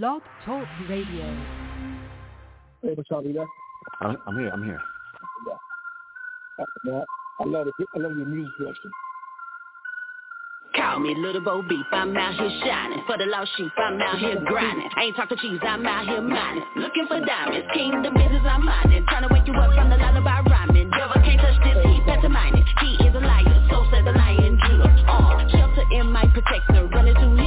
Blog Talk Radio. Hey, what's up, you there? I'm, here. I'm here. Yeah. I love it. I love your music direction. Call me Little Bo Beep, I'm out here shining For the lost sheep, I'm out here grinding I ain't talking cheese, I'm out here mining Looking for diamonds, King, the business, I'm mining Trying to wake you up from the lullaby rhyming Devil can't touch this, he better mining. He is a liar, so says the lion, Judah uh, Shelter in my protector, running through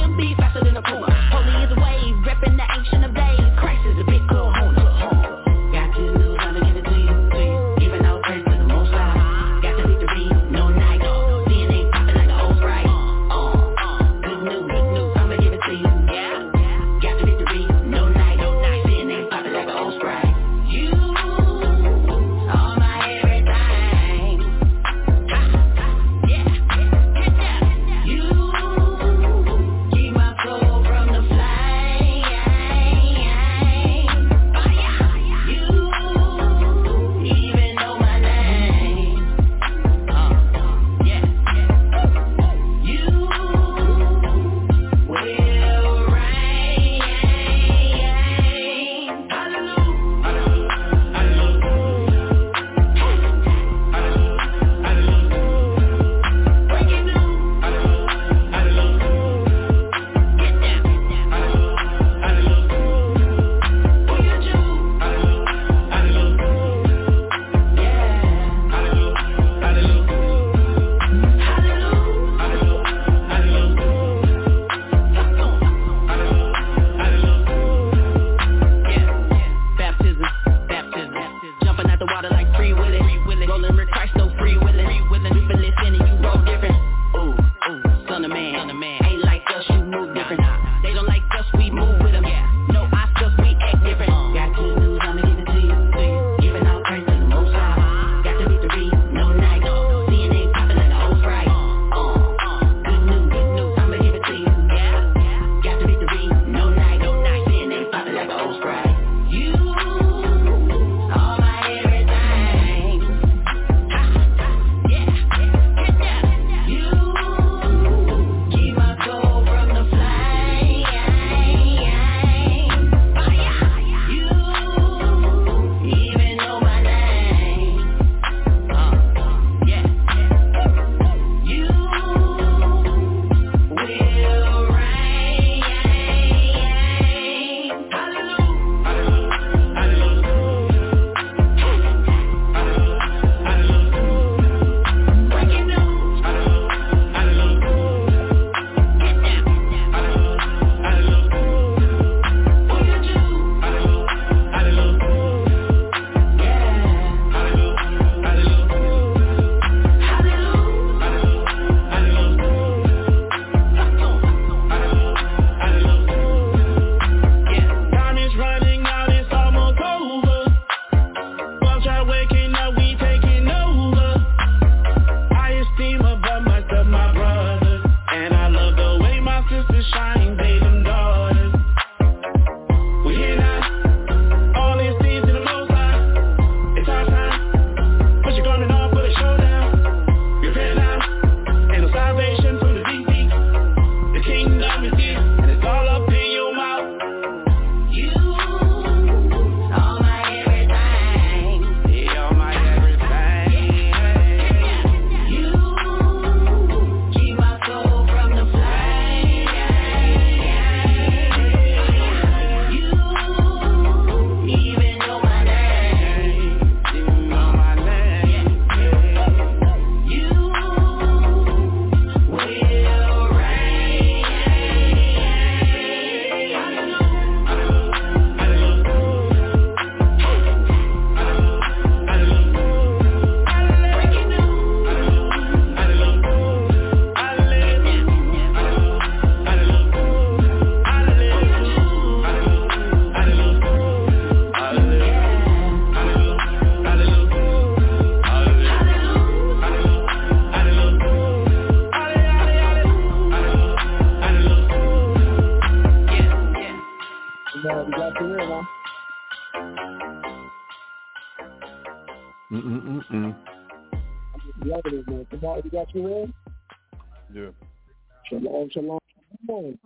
Shalom, shalom.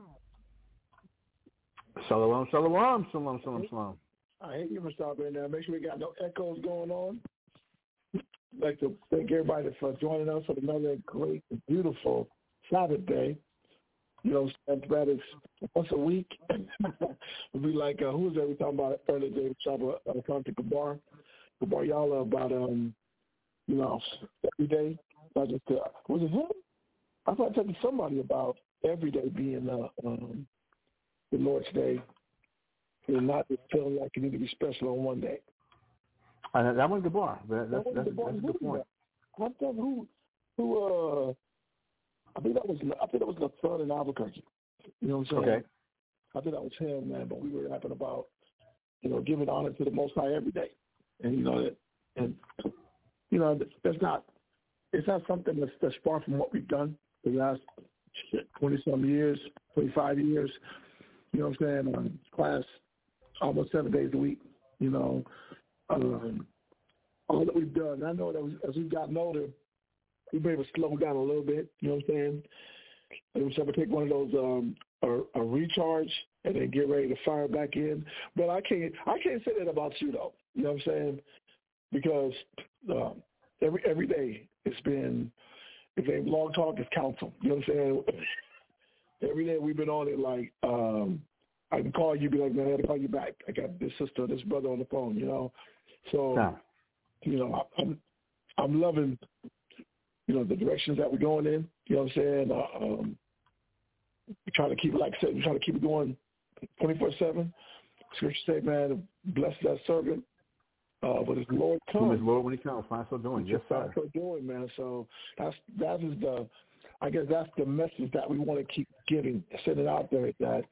Shalom, shalom, shalom, shalom, shalom. shalom. I hate you for stopping there. Make sure we got no echoes going on. I'd like to thank everybody for joining us for another great, beautiful Sabbath day. You know, that is once a week. We'd be like, uh, who was that we talking about earlier today? Shabbat, uh, to Kabar. Kabar Yala about, um, you know, every day. Not just, uh, was it him? I thought I talked to somebody about every day being uh, um, the Lord's Day and not just feeling like you need to be special on one day. Uh, that was the bar. That, that's, that's, that's, that's a good point. I thought who, who, uh, I think that was, I think that was the third in Albuquerque. You know what I'm saying? Okay. I think that was him, man. But we were rapping about, you know, giving honor to the Most High every day, and you know that, and you know that's not, it's not something that's, that's far from what we've done the last twenty some years, twenty five years. You know what I'm saying? Um, class almost seven days a week. You know, um, all that we've done. I know that as we've gotten older, we've been able to slow down a little bit. You know what I'm saying? And we to take one of those um, a, a recharge and then get ready to fire back in. But I can't I can't say that about you though. You know what I'm saying? Because um, every every day it's been if they long talk it's counsel. You know what I'm saying? every day we've been on it like um I can call you, be like, man, I got to call you back. I got this sister, this brother on the phone, you know. So, you know, I'm I'm loving, you know, the directions that we're going in. You know what I'm saying? Uh, um, we're trying to keep, like I said, we're trying to keep it going 24 seven. Scripture say, man, bless that servant. Uh, but his Lord comes. His Lord when he comes, find so doing. Yes, sir. so doing, man. So that's that is the, I guess that's the message that we want to keep giving, sending out there that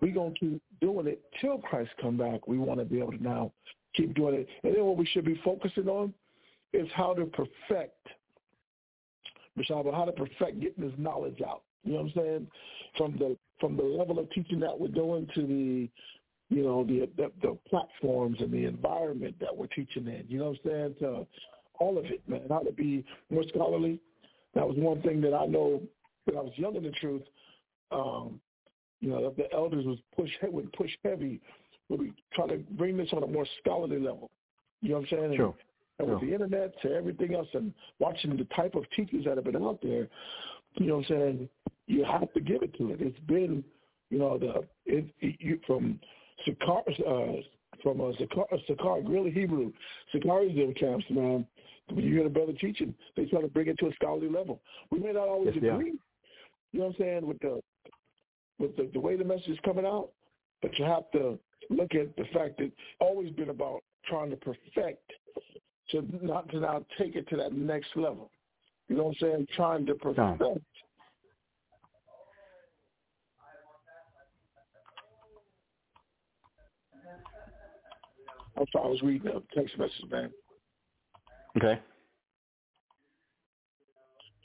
we're going to keep doing it till Christ come back. We want to be able to now keep doing it. And then what we should be focusing on is how to perfect, Michelle, how to perfect getting this knowledge out. You know what I'm saying? From the from the level of teaching that we're doing to the, you know, the the, the platforms and the environment that we're teaching in. You know what I'm saying? To all of it, man. How to be more scholarly. That was one thing that I know when I was young in the truth. Um, you know, the elders was push would push heavy, would be trying to bring this on a more scholarly level. You know what I'm saying? Sure. And, sure. with the internet to everything else, and watching the type of teachers that have been out there, you know what I'm saying? You have to give it to it. It's been, you know, the it, it you, from Sakar, uh, from a Sakar, Sakar, really Hebrew, Sakari's their camps, man. When you hear the brother teaching, they try to bring it to a scholarly level. We may not always yes, agree. You know what I'm saying with the with the, the way the message is coming out, but you have to look at the fact that it's always been about trying to perfect to not to now take it to that next level. You know what I'm saying? Trying to perfect. I'm sorry, I was reading a text message, man. Okay.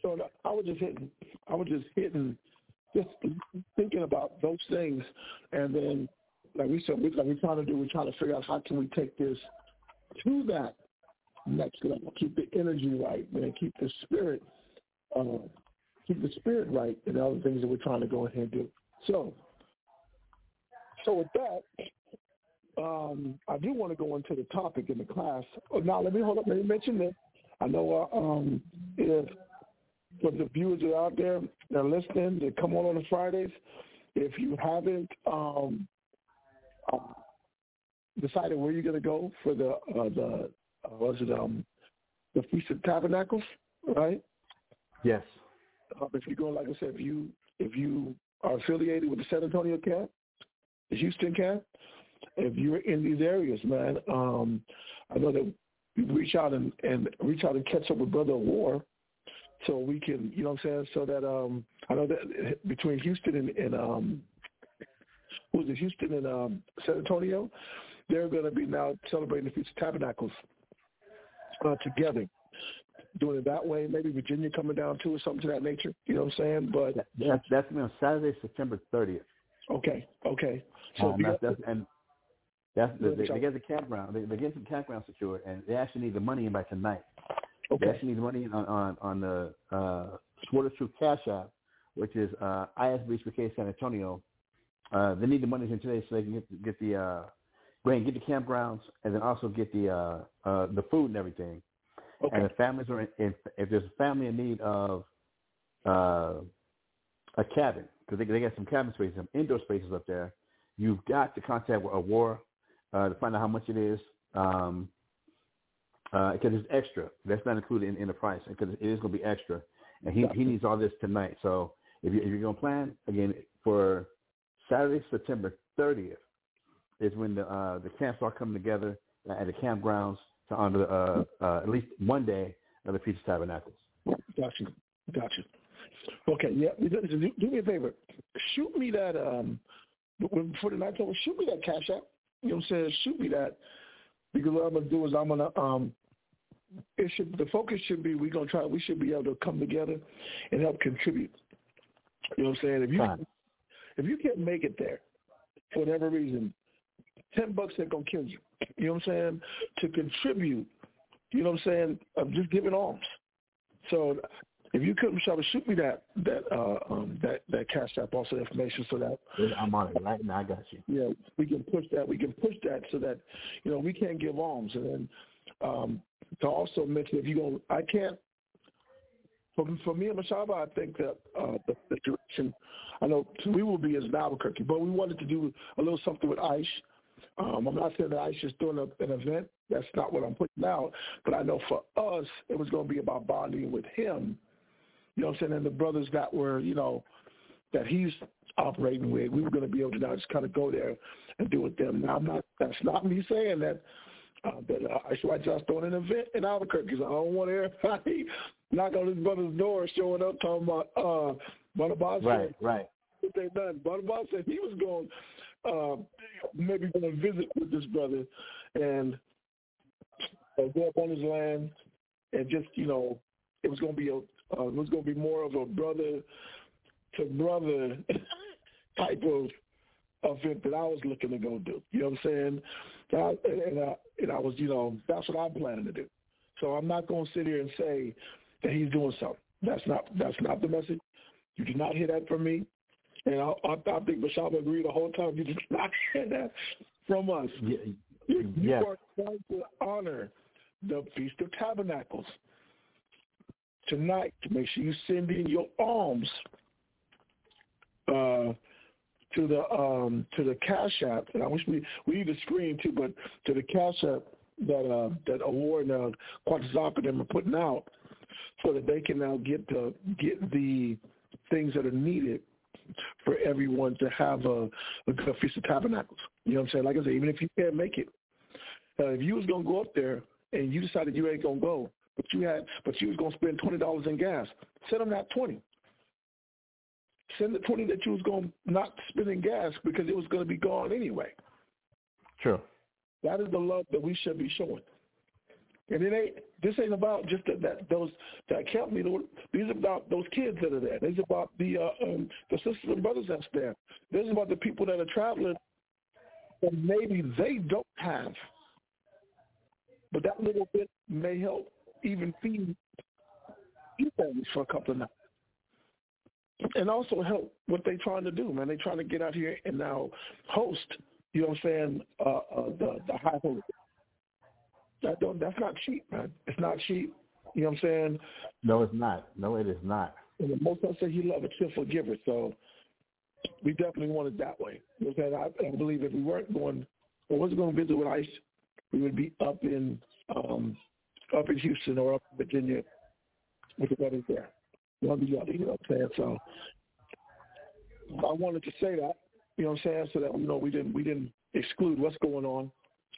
So I was just hitting, I was just hitting just thinking about those things, and then, like we said, we, like we're trying to do, we're trying to figure out how can we take this to that next level, keep the energy right, man, keep the spirit, uh, keep the spirit right, and other things that we're trying to go ahead and do. So, so with that, um, I do want to go into the topic in the class. Oh, now, let me hold up. Let me mention this. I know uh, um, if for the viewers that are out there that are listening, that come on on the Fridays, if you haven't um, um, decided where you're going to go for the uh, the uh, was it um, the Feast of Tabernacles, right? Yes. Um, if you go, like I said, if you if you are affiliated with the San Antonio camp, the Houston camp, if you're in these areas, man, um, I know that reach out and, and reach out and catch up with Brother War so we can, you know what I'm saying, so that um I know that between Houston and, and um who was it, Houston and um San Antonio, they're gonna be now celebrating the Feast of Tabernacles uh, together. Doing it that way, maybe Virginia coming down too or something to that nature. You know what I'm saying? But that's that's on Saturday, September thirtieth. Okay, okay. So um, that's, that's, and that's the, they, they get the campground. They, they get the campground secured, and they actually need the money in by tonight. Okay. They actually need the money on on, on the uh, Truth Cash App, which is uh, IS Beach Vacation San Antonio, uh, they need the money here today so they can get get the uh, go ahead and get the campgrounds and then also get the uh, uh, the food and everything. Okay. And if families are in, if, if there's a family in need of uh, a cabin because they they got some cabin spaces, some indoor spaces up there, you've got to contact a war uh, to find out how much it is. Um, because uh, it's extra. That's not included in, in the price because it is going to be extra, and he he needs all this tonight. So if you if you're going to plan again for Saturday, September 30th, is when the uh, the camps are coming together at the campgrounds to honor uh, uh, at least one day of the Feast of Tabernacles. Gotcha, gotcha. Okay, yeah. Do, do me a favor. Shoot me that um for the night over. Shoot me that cash app. You know what I'm saying? Shoot me that because what I'm gonna do is I'm gonna um it should the focus should be we're gonna try we should be able to come together and help contribute. You know what I'm saying? If you Fine. if you can't make it there for whatever reason, ten bucks ain't gonna kill you. You know what I'm saying? To contribute, you know what I'm saying, of just giving alms. So if you could Michelle, shoot me that that uh um that that cash app also information so that I'm on it right now. I got you. yeah, we can push that. We can push that so that you know we can't give alms, and then um, to also mention if you go, I can't. For, for me and Mashaba, I think that uh, the, the direction I know we will be as in Albuquerque, but we wanted to do a little something with ICE. Um, I'm not saying that Aish is doing a, an event. That's not what I'm putting out. But I know for us, it was going to be about bonding with him. You know what I'm saying? And the brothers that were, you know, that he's operating with, we were going to be able to now just kind of go there and do with them. Now, I'm not. That's not me saying that. Uh, that uh, I should just doing an event in Albuquerque because I don't want everybody knock on his brother's door showing up talking about uh, Brother Right, right. what they done. Brother said he was going uh, maybe going to visit with this brother and uh, go up on his land and just you know it was going to be a uh, it was going to be more of a brother to brother type of event that I was looking to go do. You know what I'm saying? And I, and I, and I was, you know, that's what I'm planning to do. So I'm not going to sit here and say that he's doing something. That's not that's not the message. You did not hear that from me, and I, I, I think Bashab agreed the whole time. You did not hear that from us. Yeah, You, you yes. are trying to honor the Feast of Tabernacles tonight to make sure you send in your alms uh, to the um, to the Cash App. And I wish we we need a screen too, but to the Cash App that uh, that award uh, and them are putting out, so that they can now get the get the things that are needed for everyone to have a, a good Feast of Tabernacles. You know what I'm saying? Like I said, even if you can't make it, uh, if you was gonna go up there and you decided you ain't gonna go, but you had, but you was gonna spend twenty dollars in gas, send them that twenty. Send the twenty that you was gonna not spend in gas because it was gonna be gone anyway. True. That is the love that we should be showing. And it ain't. This ain't about just that, that those that camp meeting. These are about those kids that are there. These are about the uh, um, the sisters and brothers that's there. This is about the people that are traveling, and maybe they don't have. But that little bit may help even feed few families for a couple of nights. And also help what they're trying to do, man. They're trying to get out here and now host, you know what I'm saying, uh, uh, the, the high holy. That don't, that's not cheap, man. It's not cheap. You know what I'm saying? No, it's not. No, it is not. And the most I say he love a cheerful giver. So we definitely want it that way. You know what I'm saying? I, I believe if we weren't going, or wasn't going to visit with ICE, we would be up in um, up in Houston or up in Virginia with the brothers there. The other, you know what I'm saying? So I wanted to say that, you know what I'm saying, so that you know we didn't we didn't exclude what's going on.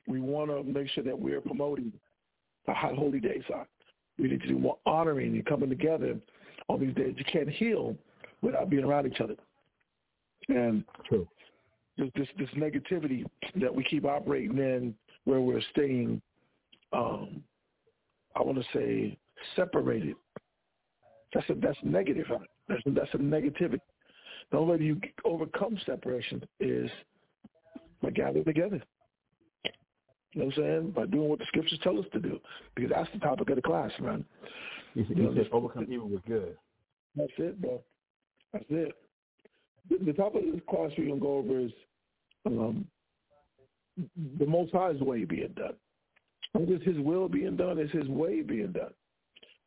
We want to make sure that we're promoting the high holy days. We need to do more honoring and coming together on these days. You can't heal without being around each other. And True. this this, this negativity that we keep operating in, where we're staying, um, I want to say separated. That's a that's negative. That's a, that's a negativity. The only way you overcome separation is by gathering together. You know what I'm saying? By doing what the scriptures tell us to do, because that's the topic of the class, man. You, said, he said overcome evil with good. That's it, bro. That's it. the, the topic of this class we're gonna go over is um, the Most High's way being done. What is His will being done? Is His way being done?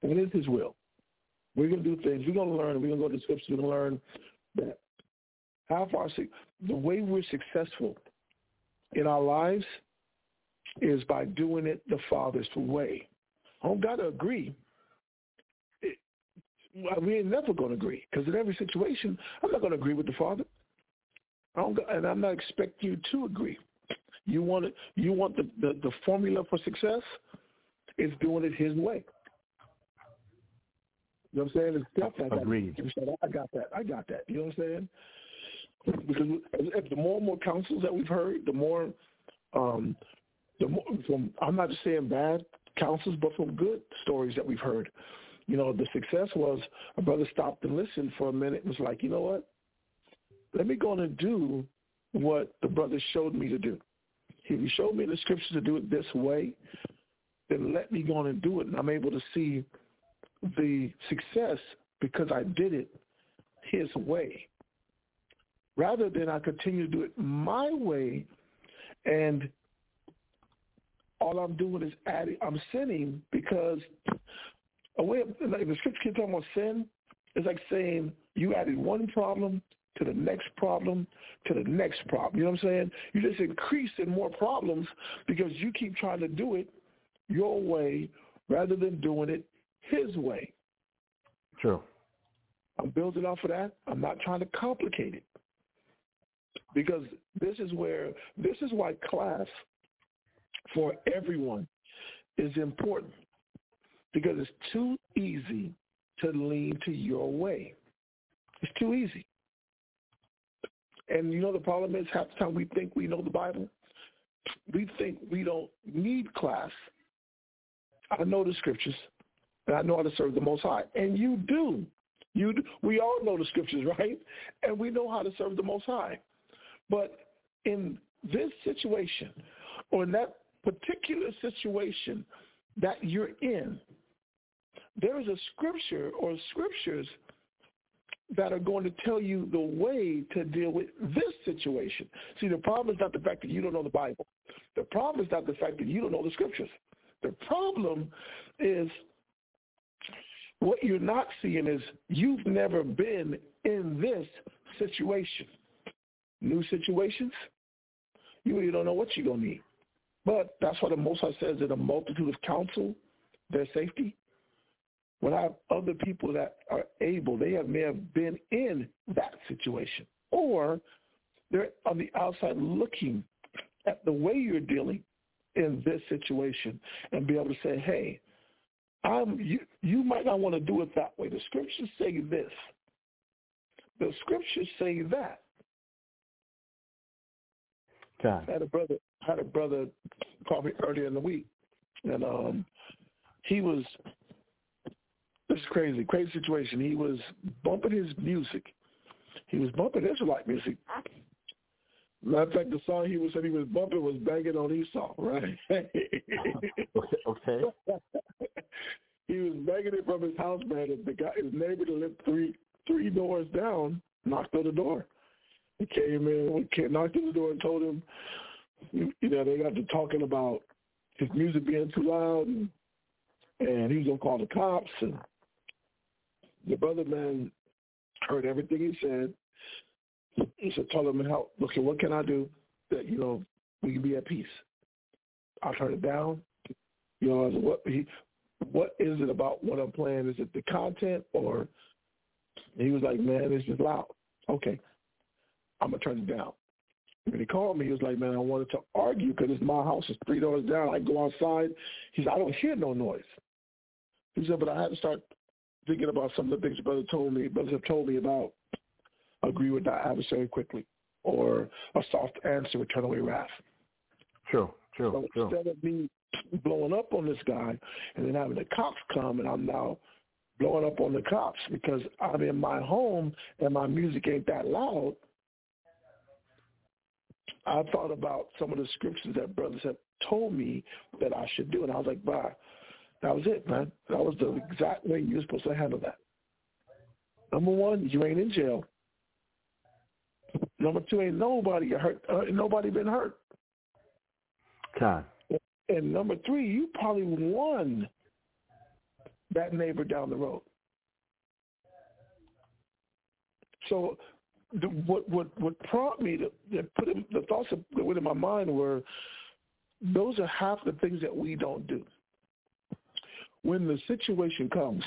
What is His will? We're gonna do things. We're gonna learn. We're gonna go to the scriptures. We're gonna learn that how far the way we're successful in our lives is by doing it the Father's way. I don't gotta agree. It, we ain't never gonna agree because in every situation, I'm not gonna agree with the Father. I don't, and I'm not expecting you to agree. You want it. You want the, the, the formula for success is doing it His way. You know what I'm saying? It's definitely Agreed. I got that. I got that. You know what I'm saying? Because the more and more counsels that we've heard, the more, um, the more from I'm not just saying bad counsels, but from good stories that we've heard. You know, the success was a brother stopped and listened for a minute and was like, you know what? Let me go on and do what the brother showed me to do. If he showed me the scriptures to do it this way, then let me go on and do it. And I'm able to see the success because I did it his way. Rather than I continue to do it my way and all I'm doing is adding, I'm sinning because a way of, like the scripture keeps talking about sin, it's like saying you added one problem to the next problem to the next problem. You know what I'm saying? You just increase in more problems because you keep trying to do it your way rather than doing it his way. True. I'm building off of that. I'm not trying to complicate it. Because this is where this is why class for everyone is important. Because it's too easy to lean to your way. It's too easy. And you know the problem is half the time we think we know the Bible. We think we don't need class. I know the scriptures, and I know how to serve the Most High, and you do. You do. we all know the scriptures, right? And we know how to serve the Most High. But in this situation, or in that particular situation that you're in, there is a scripture or scriptures that are going to tell you the way to deal with this situation. See, the problem is not the fact that you don't know the Bible. The problem is not the fact that you don't know the scriptures. The problem is what you're not seeing is you've never been in this situation. New situations, you really don't know what you're going to need. But that's why the Most High says that a multitude of counsel, their safety. When I have other people that are able, they have, may have been in that situation. Or they're on the outside looking at the way you're dealing in this situation and be able to say, hey, I'm, you, you might not want to do it that way. The scriptures say this. The scriptures say that. Okay. I had a brother I had a brother call me earlier in the week, and um, he was this is crazy, crazy situation. He was bumping his music. He was bumping Israelite music. Matter of fact, the song he was said he was bumping was banging on Esau, right? Uh-huh. okay. he was banging it from his house, man. And the guy, his neighbor, that lived three three doors down, knocked on the door. He came in, knocked on the door, and told him, you know, they got to talking about his music being too loud, and, and he was gonna call the cops. And the brother man heard everything he said. He said, "Tell him help. Look, what can I do that you know we can be at peace? I'll turn it down. You know, what he, what is it about what I'm playing? Is it the content or?" he was like, "Man, it's just loud." Okay, I'm gonna turn it down. When he called me, he was like, "Man, I wanted to argue because it's my house. It's three doors down. I go outside. He said, I don't hear no noise." He said, "But I had to start thinking about some of the things brother told me. Brothers have told me about agree with thy adversary quickly, or a soft answer would turn away wrath." Sure, sure, so sure. instead of me blowing up on this guy and then having the cops come, and I'm now blowing up on the cops because I'm in my home and my music ain't that loud. I thought about some of the scriptures that brothers have told me that I should do, and I was like, "Bye." That was it, man. That was the exact way you're supposed to handle that. Number one, you ain't in jail. Number two, ain't nobody hurt. Uh, nobody been hurt. Con. And number three, you probably won that neighbor down the road. So the, what what what prompted me to, to put in, the thoughts that went in my mind were those are half the things that we don't do. When the situation comes,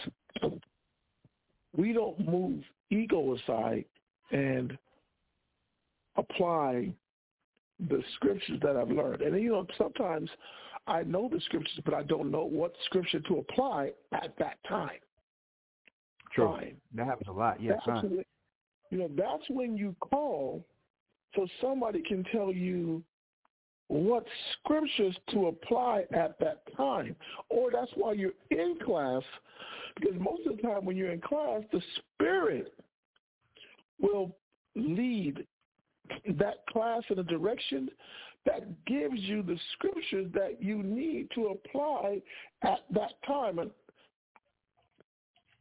we don't move ego aside and apply the scriptures that I've learned. And you know, sometimes I know the scriptures, but I don't know what scripture to apply at that time. True. That happens a lot. Yeah, That's when, you know, that's when you call so somebody can tell you what scriptures to apply at that time. Or that's why you're in class, because most of the time when you're in class, the Spirit will lead that class in a direction that gives you the scriptures that you need to apply at that time. And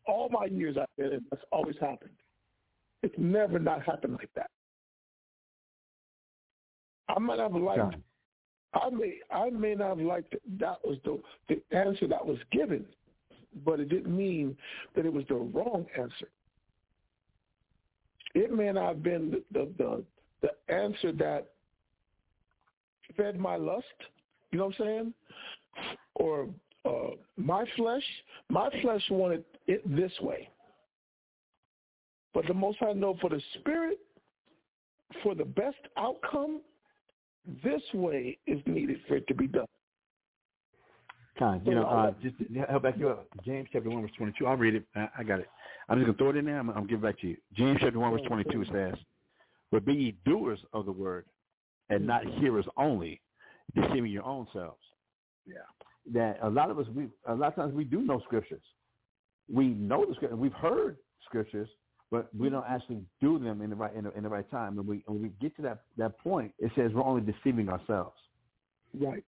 all my years I've been in, that's always happened. It's never not happened like that. I might have liked. I may I may not have liked that that was the the answer that was given, but it didn't mean that it was the wrong answer. It may not have been the the the, the answer that fed my lust. You know what I'm saying? Or uh, my flesh. My flesh wanted it this way, but the most I know for the spirit, for the best outcome, this way is needed for it to be done. Con. You know, uh, just to help back you up. James chapter one verse twenty two. I'll read it. I, I got it. I'm just gonna throw it in there. I'm, I'm giving it back to you. James chapter one verse twenty two says, "But be ye doers of the word, and not hearers only, deceiving your own selves." Yeah. That a lot of us, we a lot of times we do know scriptures. We know the scripture. We've heard scriptures, but we don't actually do them in the right in the, in the right time. And we when we get to that that point, it says we're only deceiving ourselves. Right.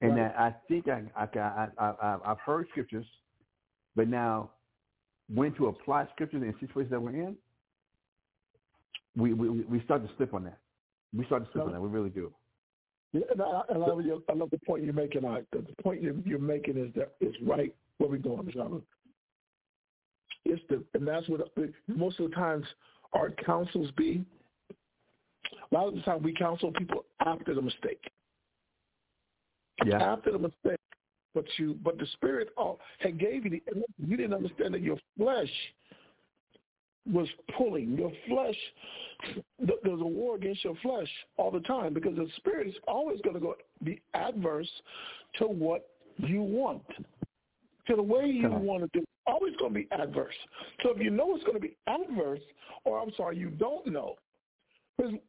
And Right. that I think I, I, I, I, I- I've heard scriptures, but now when to apply scriptures in situations that we're in, we, we, we start to slip on that. We start to slip on that. We really do. Yeah, and I, and I, love I love the point you're making. I, the point you're, you're making is that is right where we're going, Java. It's the and that's what most of the times our counsels be. A lot of the time we counsel people after the mistake. Yeah. After the mistake, but you but the spirit oh, had gave you the you didn't understand that your flesh was pulling your flesh. There's a war against your flesh all the time because the spirit is always going to go be adverse to what you want, to the way you want to do. Always going to be adverse. So if you know it's going to be adverse, or I'm sorry, you don't know,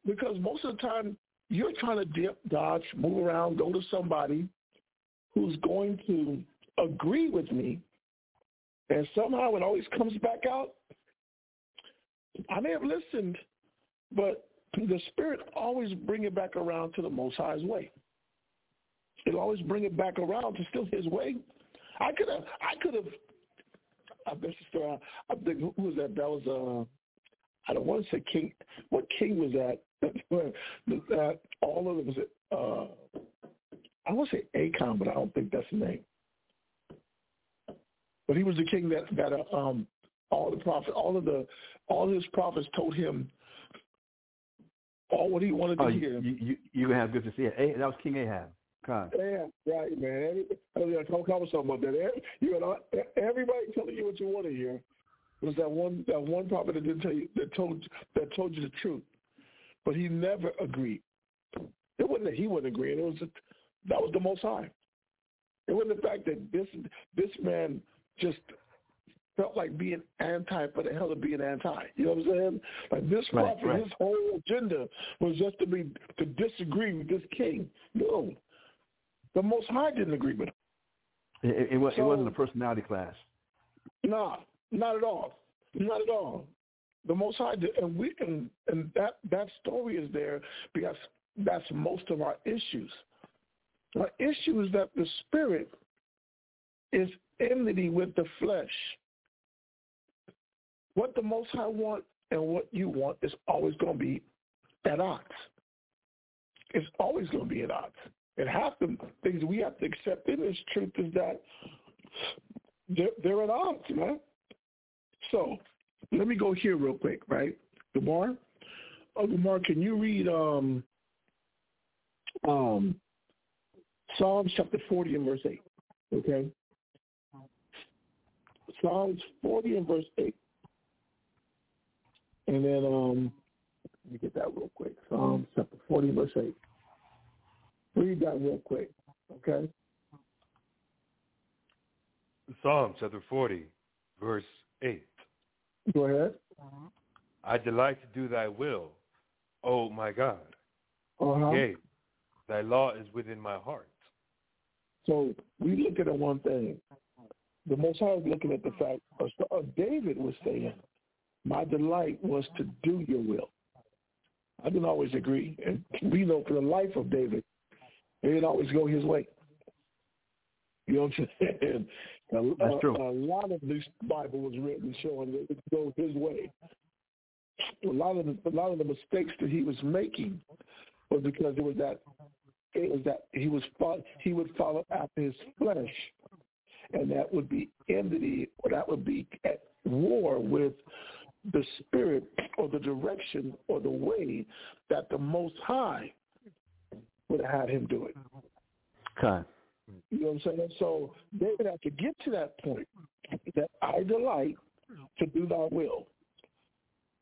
because most of the time you're trying to dip, dodge, move around, go to somebody who's going to agree with me, and somehow it always comes back out. I may have listened, but the Spirit always bring it back around to the Most High's way. It'll always bring it back around to still His way. I could have, I could have. I bet you, uh, I think who was that? That was uh, I don't want to say King. What King was that? that all of them was it? Uh, I want to say Acon, but I don't think that's the name. But he was the king that that uh, um all the prophet, all of the all his prophets told him all what he wanted to Oh, hear. you, you, you're have good to see it. Eh, that was King Ahab. Con. Yeah, right, man. Every, I was gonna talk about something about that. Every, you know, everybody telling you what you want to hear. Was that one that one prophet that didn't tell you that told that told you the truth, but he never agreed. It wasn't that he wasn't agreeing. It was that, that was the Most High. It wasn't the fact that this this man just felt like being anti for the hell of being anti. You know what I'm saying? Like this Right, prophet, right. his whole agenda was just to be to disagree with this king. No, the Most High didn't agree with him. It, it, it, wa- it wasn't a personality class. Nah, not at all. Not at all. The Most High did, and we and and that that story is there because that's most of our issues. Our issue is that the spirit is enmity with the flesh. What the Most High want and what you want is always going to be at odds. It's always going to be at odds. And half the things we have to accept in this truth is that they're, they're at odds, man. So let me go here real quick, right? Gamar, oh, Gamar, can you read um, um, Psalms chapter 40 and verse 8, okay? Psalms 40 and verse 8. And then, um, let me get that real quick. Psalms chapter 40 verse 8. Read that real quick, okay? Psalm chapter 40, verse 8. Go ahead. I delight to do thy will, O my God. Uh-huh. Yea, thy law is within my heart. So we look at one thing. The Most High is looking at the fact, uh, David was saying, my delight was to do your will. I didn't always agree. And we know for the life of David, it didn't always go his way. You know what I'm saying? A, That's true. A, a lot of this Bible was written showing that it goes his way. A lot of the, a lot of the mistakes that he was making was because it was that it was that he was he would follow after his flesh, and that would be enmity or that would be at war with the spirit or the direction or the way that the Most High would have had him do it. Okay. You know what I'm saying? So David had to get to that point that I delight to do thy will.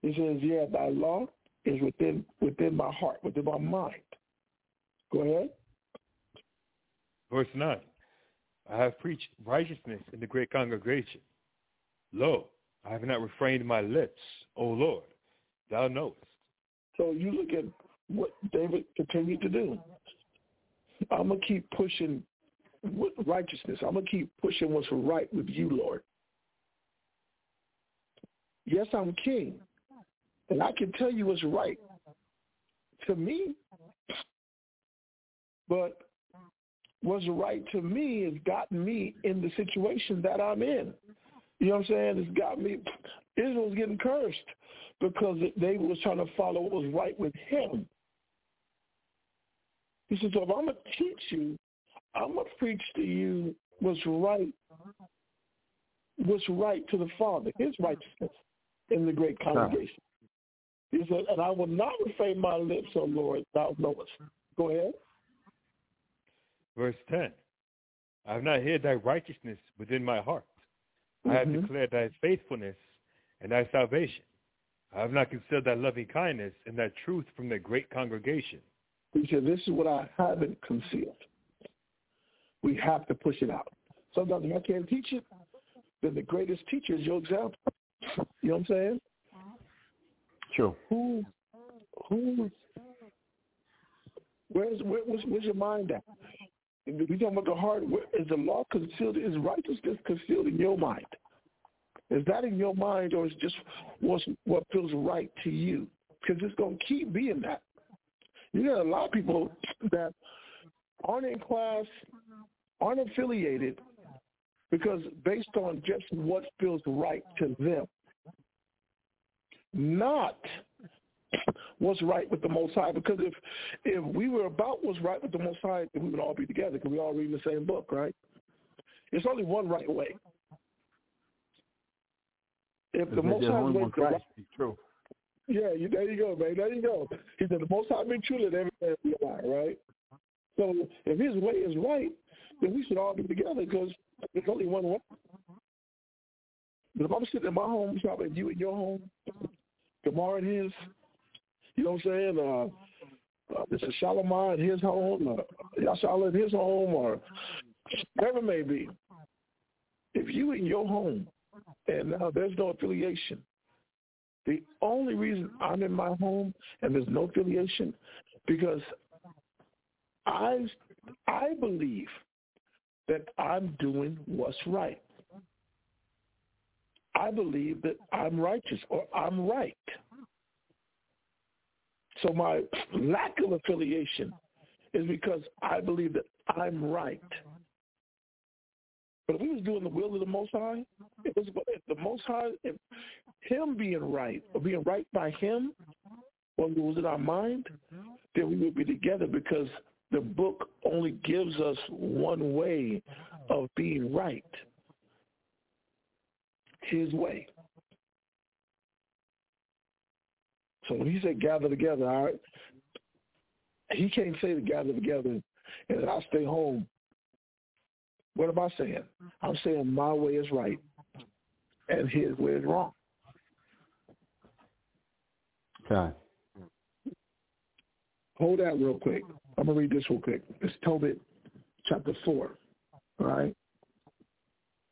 He says, Yeah, thy law is within within my heart, within my mind. Go ahead. Verse 9. I have preached righteousness in the great congregation. Lo, I have not refrained my lips, O Lord. Thou knowest. So you look at what David continued to do. I'm to keep pushing righteousness. I'm to keep pushing what's right with you, Lord. Yes, I'm king, and I can tell you what's right to me, but what's right to me has gotten me in the situation that I'm in. You know what I'm saying? It's got me. Israel's getting cursed because they was trying to follow what was right with him. He said, so if I'm going to teach you, I'm going to preach to you what's right, what's right to the Father, his righteousness in the great congregation. He said, and I will not refrain my lips, O Lord, thou knowest. Go ahead. Verse 10. I have not hid thy righteousness within my heart. I have Mhm. declared thy faithfulness and thy salvation. I have not concealed thy loving kindness and thy truth from the great congregation. He said, this is what I haven't concealed. We have to push it out. Sometimes if I can't teach it, then the greatest teacher is your example. You know what I'm saying? True. Who, who, where's, where, where's, where's your mind at? We talking about the heart, where, is the law concealed? Is righteousness concealed in your mind? Is that in your mind, or is it just what's, what feels right to you? Because it's going to keep being that. You got a lot of people that aren't in class, aren't affiliated, because based on just what feels right to them, not what's right with the Most High. Because if if we were about what's right with the Most High, then we would all be together because we all read the same book, right? It's only one right way. If the Most High way right. True. Yeah, you, there you go, man. There you go. He said the Most High be true, let every man be a right? So if His way is right, then we should all be together because there's only one way. If I'm sitting in my home shopping, you in your home, Gamar in his, you know what I'm saying? Uh, uh, Mr. Shalimar in his home, uh, Yashala in his home, or whatever may be. If you in your home and now there's no affiliation, the only reason I'm in my home and there's no affiliation because I I believe that I'm doing what's right. I believe that I'm righteous or I'm right. So my lack of affiliation is because I believe that I'm right. But if we was doing the will of the Most High, it was if the Most High, if him being right or being right by him when it was in our mind, then we would be together because the book only gives us one way of being right. His way. So when he said gather together, all right, he can't say to gather together and I stay home. What am I saying? I'm saying my way is right and his way is wrong. Okay. Hold that real quick. I'm gonna read this real quick. It's Tobit chapter four. All right.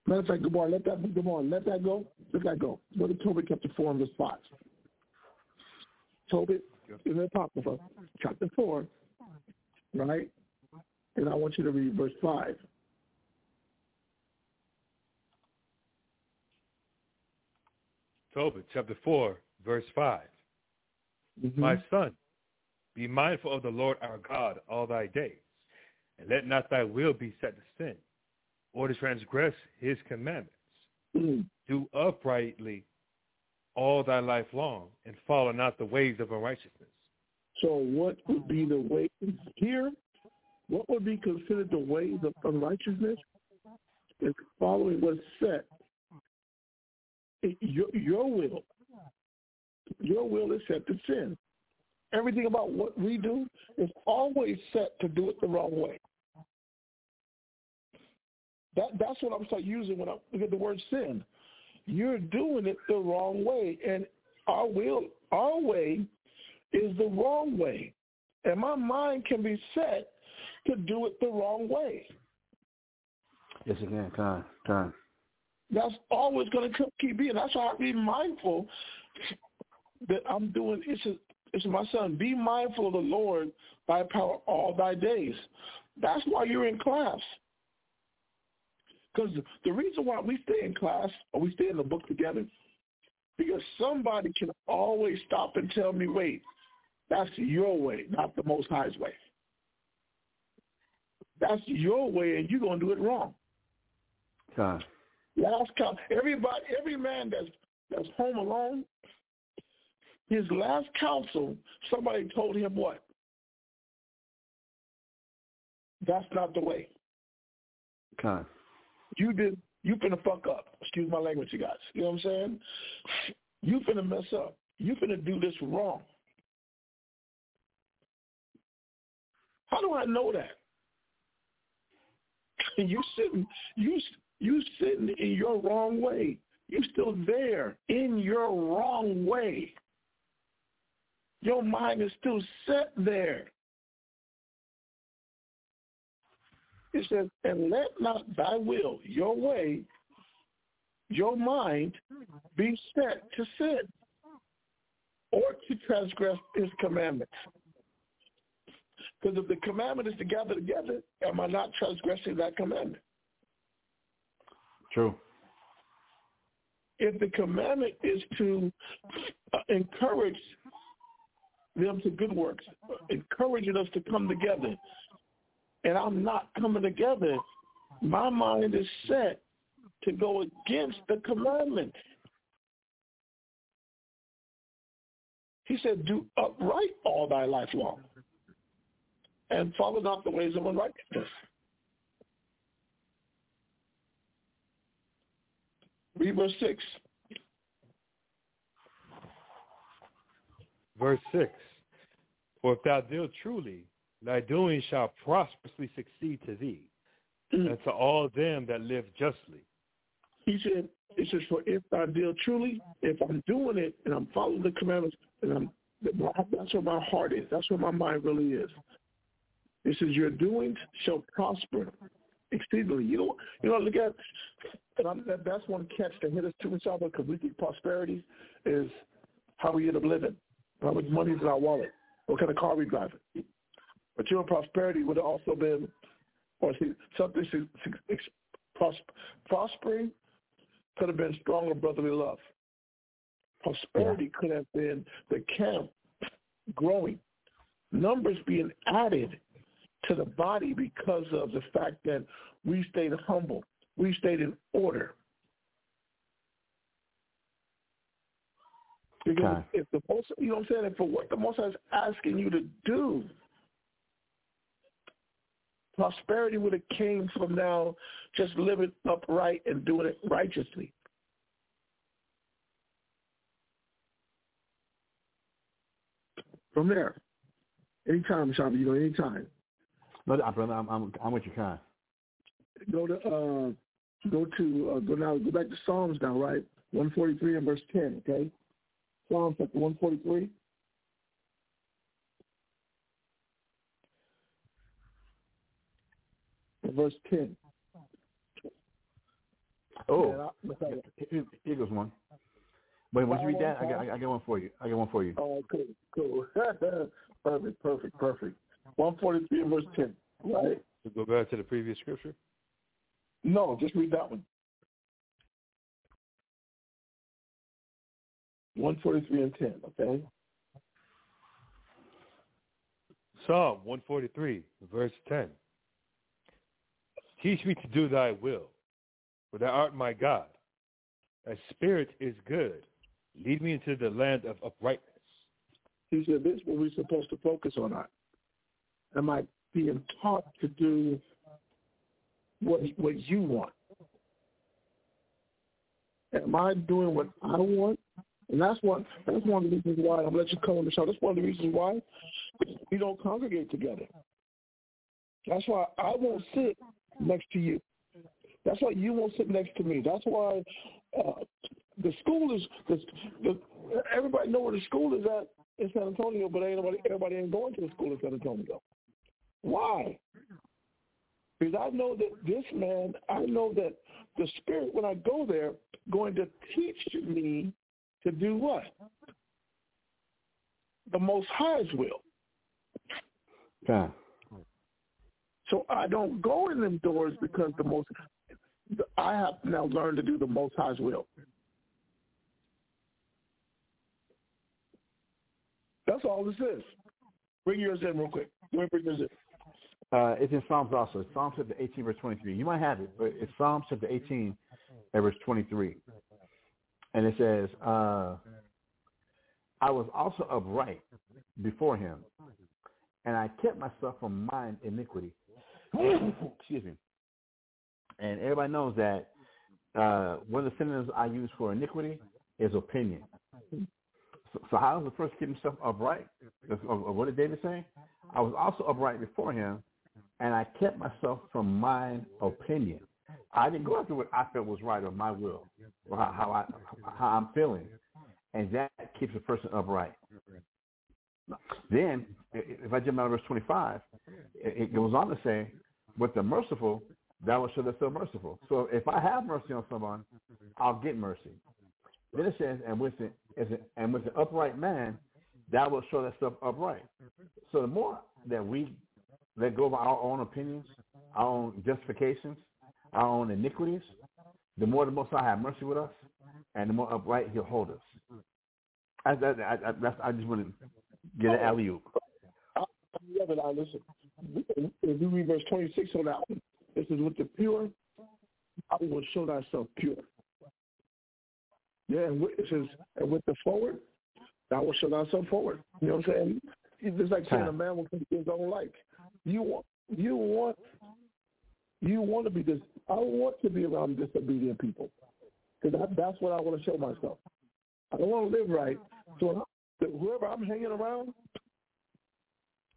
Matter of fact, good morning. Let that good morning. Let that go. Let that go. Go to Tobit chapter four and verse five. Tobit in the Apocrypha, chapter four, right? And I want you to read verse five. Tobit chapter 4, verse 5. Mm-hmm. My son, be mindful of the Lord our God all thy days, and let not thy will be set to sin, or to transgress his commandments. Mhm. Do uprightly all thy life long, and follow not the ways of unrighteousness. So what would be the way here? What would be considered the ways of unrighteousness? Is following what's set. Your, your will. Your will is set to sin. Everything about what we do is always set to do it the wrong way. That that's what I'm start using when I look at the word sin. You're doing it the wrong way, and our will, our way, is the wrong way, and my mind can be set to do it the wrong way. Yes, again. Time. Time. That's always going to keep being. That's why I be mindful that I'm doing. It's a, it's my son. Be mindful of the Lord by power all thy days. That's why you're in class. Because the reason why we stay in class or we stay in the book together, because somebody can always stop and tell me, wait, that's your way, not the Most High's way. That's your way, and you're gonna do it wrong. Time. Last count. Everybody, every man that's that's home alone, his last counsel, somebody told him what? That's not the way. Time. You did. You finna fuck up. Excuse my language, you guys. You know what I'm saying? You finna mess up. You finna do this wrong. How do I know that? you sitting, you you sitting in your wrong way. You still there in your wrong way. Your mind is still set there. It says, and let not thy will, your way, your mind be set to sin or to transgress his commandments. Because if the commandment is to gather together, am I not transgressing that commandment? True. If the commandment is to uh, encourage them to good works, encouraging us to come together, and I'm not coming together, my mind is set to go against the commandment. He said, do upright all thy life long and follow not the ways of unrighteousness. Read verse 6. Verse 6. For if thou deal truly, thy doing shall prosperously succeed to thee, mm. and to all them that live justly. He said, it says, for if I deal truly, if I'm doing it and I'm following the commandments, and I'm, that's where my heart is. That's where my mind really is. It says, your doings shall prosper exceedingly. You know, you know, look at, and I'm, that, that's one catch that hit us too much because we think prosperity is how we end up living, how much money is in our wallet, what kind of car we driving. But your prosperity would have also been, or see, something prospering could have been stronger brotherly love. Prosperity yeah. could have been the camp growing, numbers being added to the body because of the fact that we stayed humble, we stayed in order. Because Okay. if the most, you know what I'm saying, if for what the most High is asking you to do, prosperity would have came from now just living upright and doing it righteously. From there, anytime, Shabba, you know, anytime. No, brother, I'm I'm, I'm with you, kind. Go to uh, go to uh, go now. Go back to Psalms now, right? One forty three and verse ten. Okay, Psalms chapter one forty three. Verse ten. Oh, here, here goes one. Wait, once you read that, I got I got one for you. I got one for you. Oh, cool, cool. perfect, perfect, perfect. One forty three verse ten. Right? To go back to the previous scripture. No, just read that one. One forty three and ten. Okay. Psalm 143, verse 10. Teach me to do thy will, for thou art my God. Thy spirit is good. Lead me into the land of uprightness. He said, this is what we're supposed to focus on. Am I being taught to do what, what you want? Am I doing what I want? And that's one that's one of the reasons why I'm let you come on the show. That's one of the reasons why we don't congregate together. That's why I won't sit next to you. That's why you won't sit next to me. That's why uh, the school is the, the everybody know where the school is at in San Antonio, but ain't nobody everybody ain't going to the school in San Antonio. Why? Because I know that this man, I know that the spirit when I go there going to teach me to do what? The most high's will. So I don't go in them doors because the most I have now learned to do the most high's will. That's all this is. Bring yours in real quick. Let me bring yours in. Uh, it's in Psalms also. Psalms chapter 18, verse 23. You might have it, but it's Psalms chapter 18, and verse 23. And it says, uh, I was also upright before him, and I kept myself from mine iniquity. Excuse me. And everybody knows that uh, one of the synonyms I use for iniquity is opinion. So, so how does the first keep himself upright? What did David say? I was also upright before him, and I kept myself from mine opinion. I didn't go after what I felt was right or my will or how, how I how I'm feeling, and that keeps a person upright. Then, if I jump out of verse 25, it, goes on to say, "With the merciful, thou wilt show thyself merciful." So if I have mercy on someone, I'll get mercy. Then it says, "And with the and with the upright man, thou wilt show thyself upright." So the more that we let go of our own opinions, our own justifications, our own iniquities, the more the Most High have mercy with us, and the more upright He'll hold us. I, I, I, I, that's, I just want to get an alley oop. Yeah, but I listen. If you read verse 26 on that one, this is with the pure, I will show thyself pure. Yeah, and with, it says, and with the forward, thou will show thyself forward. You know what I'm saying? It's like saying a man will come to his own like. You want, you want, you want to be this. I want to be around disobedient people because that, that's what I want to show myself. I don't want to live right. So whoever I'm hanging around,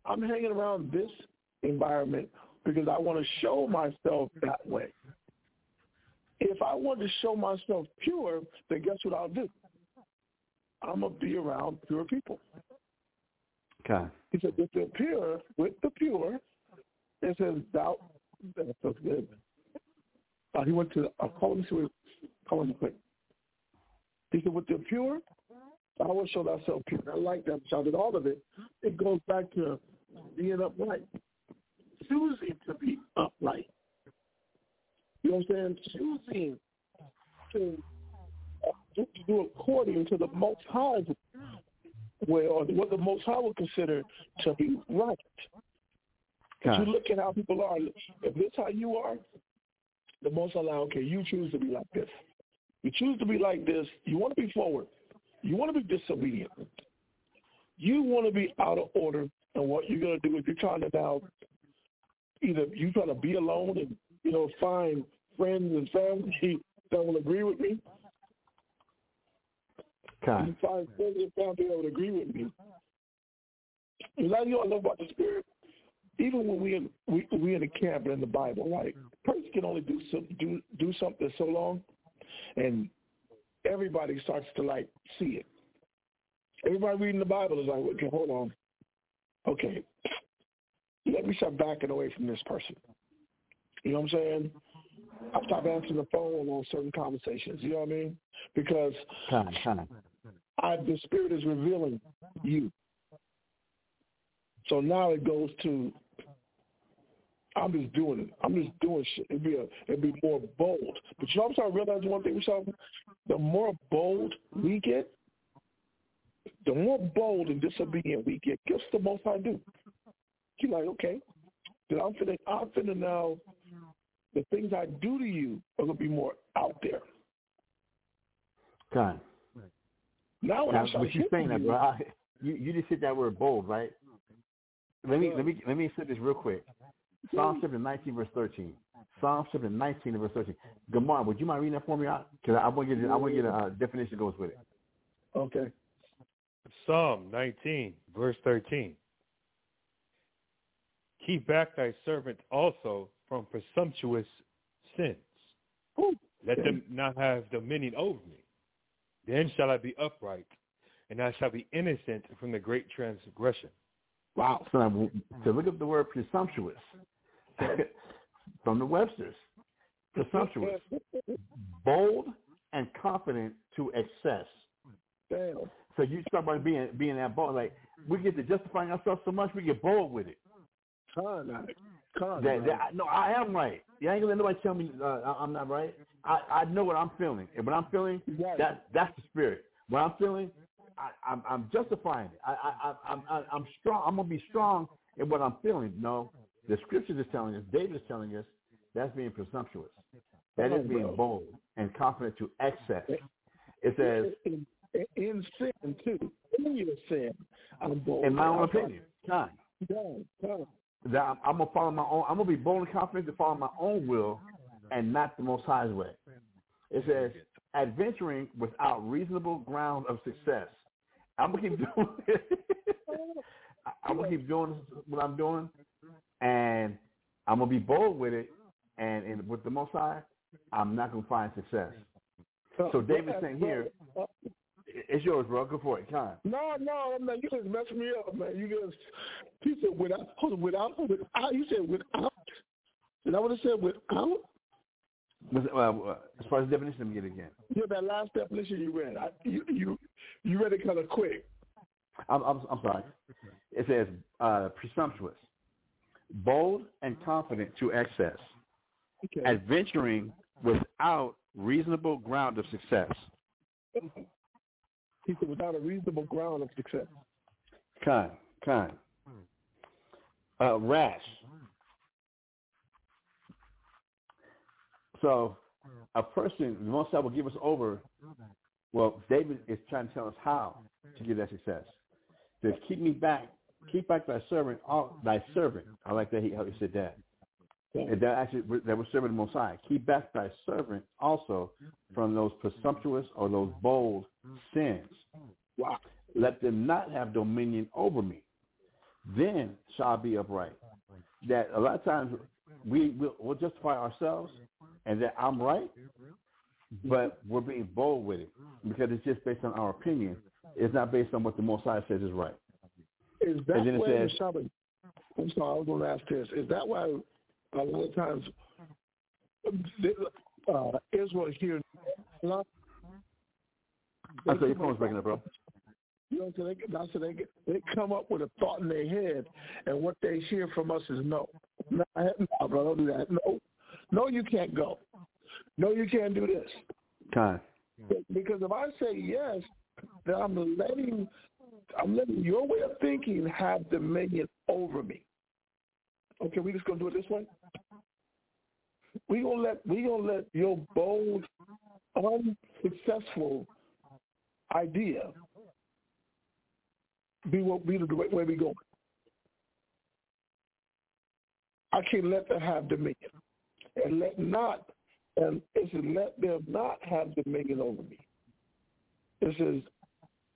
I'm hanging around this environment because I want to show myself that way. If I want to show myself pure, then guess what I'll do? I'm gonna be around pure people. Okay. He said, if with the pure, with the pure, it says thou. That's so good. Uh, he went to. I'll call him his. Call him quick. He said, with the pure, I will show thyself pure. I like that. Shouted all of it. It goes back to being upright, choosing to be upright. You know what I'm saying? Choosing to, uh, to do according to the Most High way, or what the Most High would consider to be right. Because you look at how people are. If this how you are, the Most like, okay, you choose to be like this. You choose to be like this. You want to be forward. You want to be disobedient. You want to be out of order, and what you're going to do is you're trying to now either you trying to be alone and you know find friends and family that will agree with me. Kind. You find friends and family that would agree with me. You know I love about the spirit. Even when we in we we in the camp and in the Bible, right? Person can only do some do do something so long, and everybody starts to like see it. Everybody reading the Bible is like, okay, hold on. Okay, let me start backing away from this person. You know what I'm saying? I stop answering the phone on certain conversations. You know what I mean? Because Kind. Kind. I, the Spirit is revealing you. So now it goes to I'm just doing it. I'm just doing shit. It'd be a, it'd be more bold. But you know, I'm starting to realize one thing, something. The more bold we get, the more bold and disobedient we get. Guess the most I do. You're like, okay, then I'm finna, I'm finna now. The things I do to you are gonna be more out there. Kind. Now Now, what you saying that, bro? you, I, you you just hit that word bold, right? Let me let me let me say this real quick. Psalm chapter 19 verse 13. Psalm chapter 19 verse 13. Gamar, would you mind reading that for me? Because I want to get I want to get a uh, definition that goes with it. Okay. Psalm 19, verse 13. Keep back thy servant also from presumptuous sins. Ooh. Let them not have dominion over me. Then shall I be upright, and I shall be innocent from the great transgression. Wow. So now, to look up the word presumptuous from the Webster's. Presumptuous, bold and confident to excess. Damn. So you start by being being that bold. Like we get to justifying ourselves so much, we get bold with it. Con, con, That, that, no, I am right. You ain't gonna let nobody tell me uh, I- I'm not right. I, I know what I'm feeling, and what I'm feeling, Right. that that's the spirit. What I'm feeling, I, I'm, I'm justifying it. I, I, I, I'm, I- I'm strong. I'm gonna be strong in what I'm feeling. No, the scripture is telling us. David is telling us that's being presumptuous. That is being bold and confident to excess. It says, in, in sin too. In your sin, I'm bold. in my own opinion, time. That I'm, I'm gonna follow my own. I'm gonna be bold and confident to follow my own will, and not the Most High's way. It says adventuring without reasonable ground of success. I'm gonna keep doing. It. I'm gonna keep doing what I'm doing, and I'm gonna be bold with it. And, and with the Most High, I'm not gonna find success. So David's saying here, it's yours, bro. Go for it, Con. No, no, man, you just messed me up, man. You just you said without, hold on, without, without. You said without. Is that what it said? Without. Was Uh, as far as definition, let me get it again. Yeah, that last definition you read. I, you you you read it kind of quick. I'm, I'm, I'm sorry. It says uh, presumptuous, bold and confident to excess, Okay. adventuring without reasonable ground of success. He said without a reasonable ground of success. Kind, kind. Uh, rash. So, a person, the Most High will give us over. Well, David is trying to tell us how to get that success. To keep me back, keep back thy servant, all, thy servant. I like that he, how he said that. And that actually that was serving the Most High. Keep back thy servant also from those presumptuous or those bold sins. Wow. Let them not have dominion over me. Then shall I be upright. That a lot of times we will we'll justify ourselves and that I'm right, but we're being bold with it because it's just based on our opinion. It's not based on what the Most High says is right. Is that And then why says- Shabbat? I'm sorry, I was going to ask this. Is that why a lot of times uh, Israel here? I said your phone's breaking up, bro. You know, so they, I said they they come up with a thought in their head, and what they hear from us is no, no, no, bro, don't do that. No, no, you can't go. No, you can't do this. Kind. Because if I say yes, then I'm letting I'm letting your way of thinking have dominion over me. Okay, we just gonna do it this way. We gonna let we gonna let your bold, unsuccessful idea be what be the way, way we going. I can't let them have dominion, and let not and it says let them not have dominion over me. It says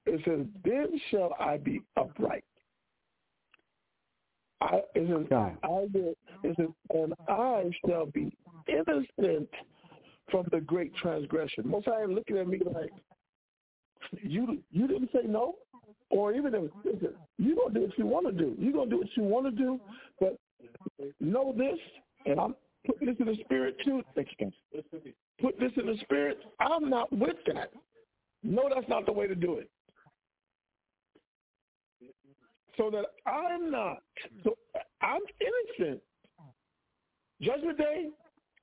it says then shall I be upright. I it says God. I will it says and I shall be innocent from the great transgression. Most I am looking at me like you you didn't say no? Or even if listen, you gonna do what you wanna do. You're gonna do what you wanna do, but know this, and I'm putting this in the spirit too. You. Put this in the spirit. I'm not with that. No, that's not the way to do it. So that I'm not. So I'm innocent. Judgment day,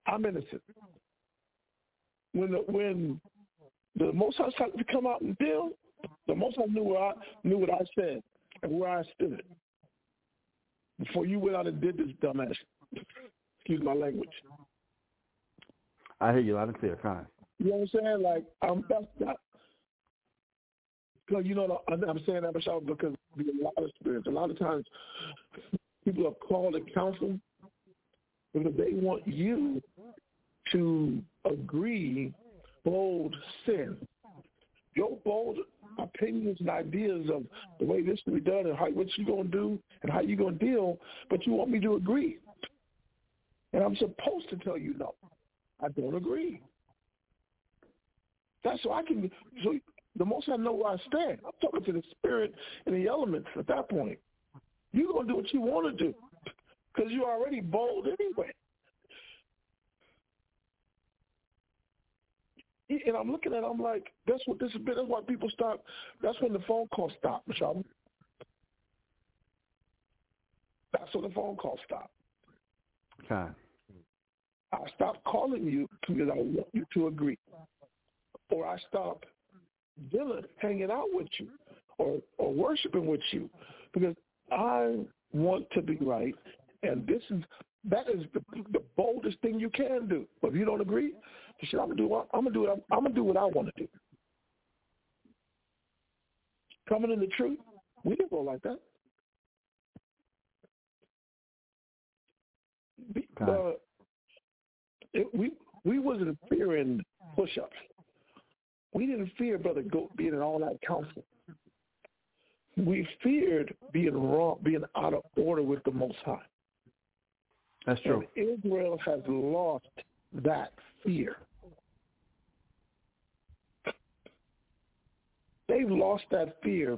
I'm innocent. When the when the Most High started to come out and deal, the Most High knew what I knew what I said and where I stood before you went out and did this dumbass. Excuse my language. I hear you loud and clear, Con. You know what I'm saying? Like, um, that's. Because you know, I'm saying that Michelle, because a lot of experience. A lot of times, people are called to counsel because they want you to agree bold sin. Your bold opinions and ideas of the way this should be done and how what you're gonna do and how you're gonna deal, but you want me to agree. And I'm supposed to tell you no. I don't agree. That's so I can so the most I know where I stand. I'm talking to the spirit and the elements at that point. You're gonna do what you want to do because you're already bold anyway. And I'm looking at, it, I'm like, that's what this has been. That's why people stop. That's when the phone call stopped, Michelle. That's when the phone call stopped. Okay. I stop calling you because I want you to agree, or I stop dealing, hanging out with you, or or worshiping with you because I want to be right, and this is that is the, the boldest thing you can do. But if you don't agree, shit, I'm gonna do what I'm gonna do. What I'm, I'm gonna do what I want to do. Coming in the truth, we didn't go like that. Be- uh, it, we we wasn't fearing push-ups. We didn't fear brother goat being in all that counsel. We feared being wrong, being out of order with the Most High. That's true. And Israel has lost that fear. They've lost that fear,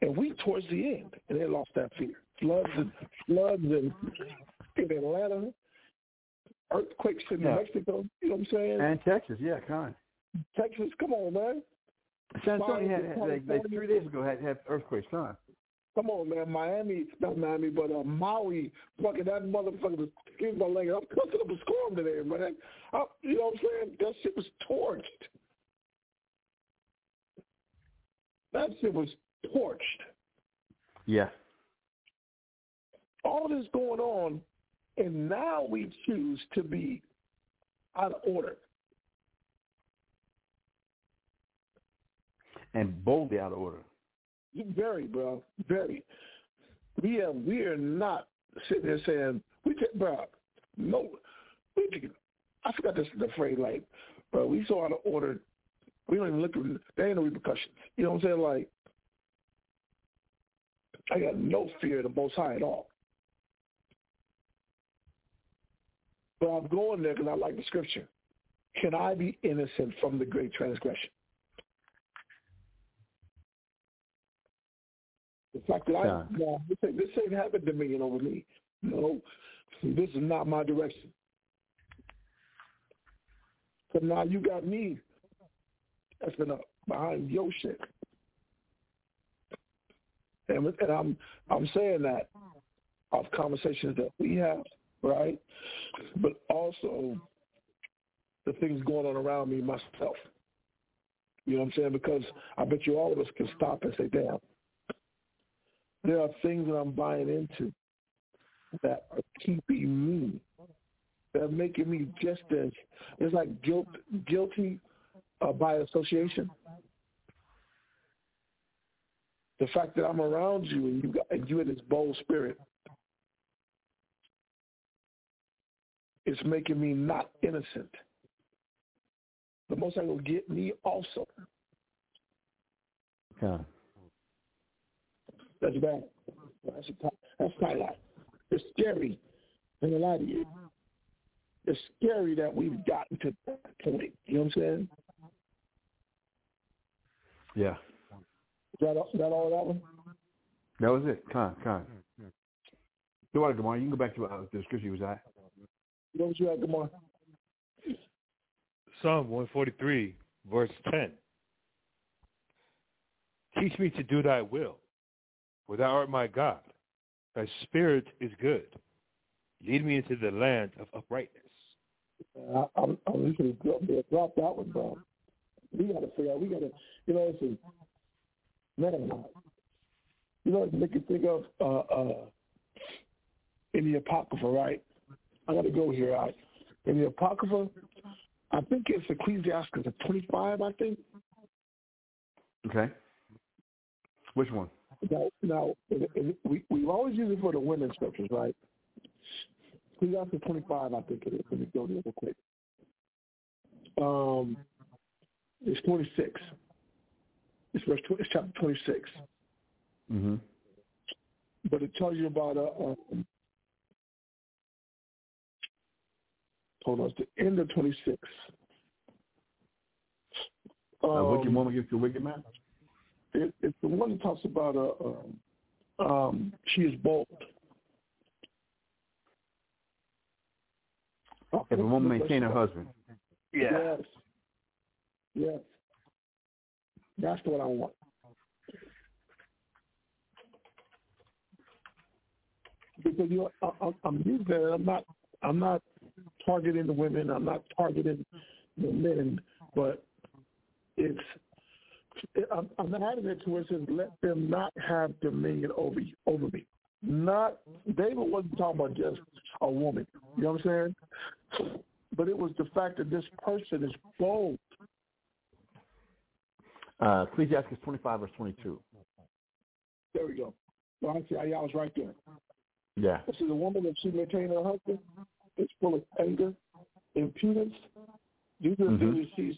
and we towards the end, and they lost that fear. Floods and floods in, in Atlanta, earthquakes in Yeah. Mexico. You know what I'm saying? And Texas, yeah, Con. Texas, come on, man. San Antonio had, had like, like three days ago had, had earthquakes, Con. Come on, man. Miami, not Miami, but uh, Maui, fucking that motherfucker, was, excuse my language, I'm cooking up a storm today, man. I, you know what I'm saying? That shit was torched. That shit was torched. Yeah. All this going on, and now we choose to be out of order. And boldly out of order. Very, bro. Very. We are we are not sitting there saying we can, bro. No, we can, I forgot this the phrase like, bro. We so out of order. We don't even look at there ain't no repercussions. You know what I'm saying? Like, I got no fear of the Most High at all. But I'm going there because I like the scripture. Can I be innocent from the great transgression? Fact that Yeah. no, this ain't, this ain't having dominion over me. No, this is not my direction. So now you got me effing up behind your shit. And, with- and I'm I'm saying that of conversations that we have, right? But also the things going on around me myself. You know what I'm saying? Because I bet you all of us can stop and say, damn, there are things that I'm buying into that are keeping me, that are making me just as, it's like guilt, guilty uh, by association. the fact that I'm around you and you got and you in this bold spirit, it's making me not innocent. The most I will get me also. Yeah. That's bad. That's a, that's highlight. It's scary. And a lot of you. It's scary that we've gotten to that point. You know what I'm saying? Yeah. Is that, all- is that all that one? That was it. Con, con. You want to go on? You can go back to uh, the scripture you was at. You know what you had, Gamar? Psalm 143, verse 10. Teach me to do thy will, for thou art my God. Thy spirit is good. Lead me into the land of uprightness. I, I'm, I'm usually drop, drop that one, bro. We got to figure out. We got to, you know, it's a man. You know, it make you think of uh, uh, in the Apocrypha, right? I got to go here. I, in the Apocrypha, I think it's Ecclesiastes 25, I think. Okay. Which one? Now, now we we always use it for the women's scriptures, right? Ecclesiastes 25, I think it is. Let me go there real quick. Um, it's 26. It's verse. It's chapter 26, Mm-hmm. but it tells you about uh, um, hold on, it's the end of 26. Uh, wicked Um, woman gets the wicked man. It, it's the one that talks about uh, um, um, she is bold. If a woman maintain her husband. Yes. Yes. That's what I want. Because you I, I- I'm using it. I'm not. I'm not targeting the women. I'm not targeting the men. But it's. I'm, I'm adding it to it says, "Let them not have dominion over you, over me." Not David wasn't talking about just a woman. You know what I'm saying? But it was the fact that this person is bold. Uh, Ecclesiastes 25, verse 22. There we go. Well, I see. I, I was right there. Yeah. This is a woman that she maintained her husband. It's full of anger, impudence. These are Mhm. things she's.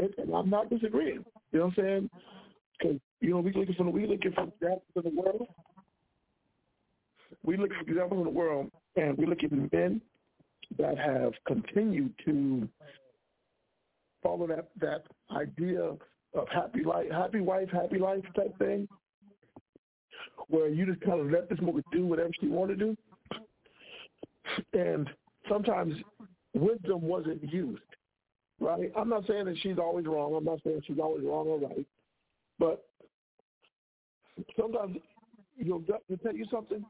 And, and I'm not disagreeing. You know what I'm saying? Because you know we looking for we looking for examples in the world. We look at examples in the world, and we look at men that have continued to follow that that idea of happy life, happy wife, happy life type thing, where you just kind of let this woman do whatever she want to do, and sometimes wisdom wasn't used. Right? I'm not saying that she's always wrong. I'm not saying she's always wrong or right, but sometimes you'll to tell you something.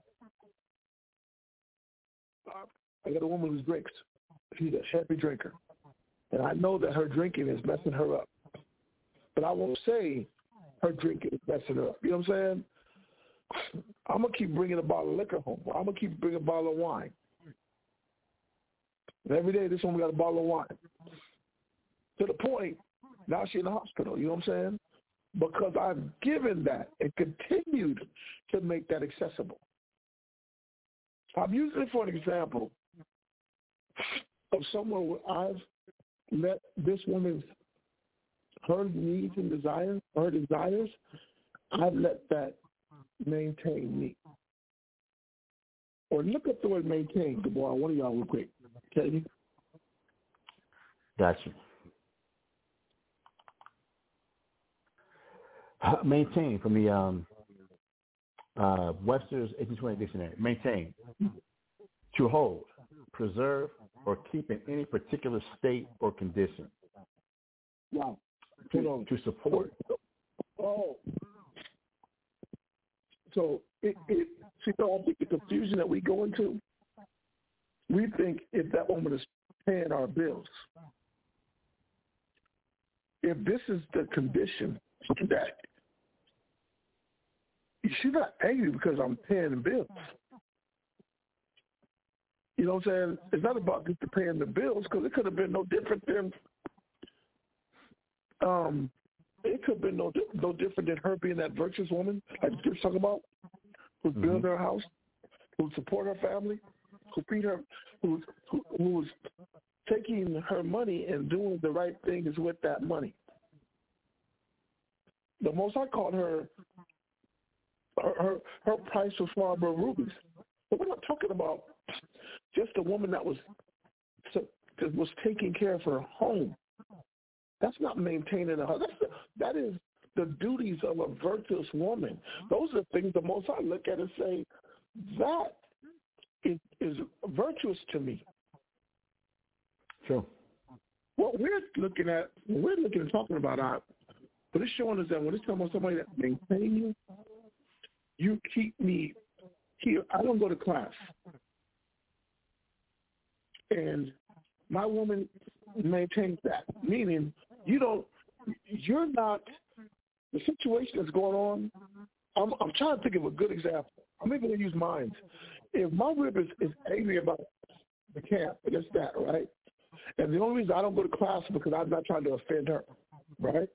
I got a woman who drinks. She's a heavy drinker. And I know that her drinking is messing her up. But I won't say her drinking is messing her up. You know what I'm saying? I'm going to keep bringing a bottle of liquor home. I'm going to keep bringing a bottle of wine. And every day this woman got a bottle of wine. To the point, now she's in the hospital. You know what I'm saying? Because I've given that and continued to make that accessible. I'm using it for an example of someone where I've let this woman's her needs and desires, her desires, I've let that maintain me. Or look up the word maintain, good boy. One of y'all real quick. Can you? Gotcha. Maintain from the um, uh, Webster's 1820 dictionary. Maintain. To hold, preserve, or keep in any particular state or condition. Hold on. To support. Oh. So it, it see so I think the confusion that we go into, we think if that woman is paying our bills. If this is the condition that she's not angry because I'm paying the bills. You know what I'm saying? It's not about just paying the bills because it could have been no different than um it could have been no no different than her being that virtuous woman, like you're talking about, who's Mhm. building her house, who support her family, who feed her, who who who's taking her money and doing the right things with that money. The most I called her, her her, price was far above rubies. But we're not talking about just a woman that was that was taking care of her home. That's not maintaining a husband. That's that is the duties of a virtuous woman. Those are things the most I look at and say that is, is virtuous to me. True. What we're looking at, what we're looking and talking about, uh, our, but it's showing us that when it's talking about somebody that maintain you, keep me here. I don't go to class, and my woman maintains that. Meaning, you don't, you're not. The situation that's going on. I'm, I'm trying to think of a good example. I'm even going to use mine. If my rib is, is angry about the camp it's that, right? And the only reason I don't go to class is because I'm not trying to offend her, right?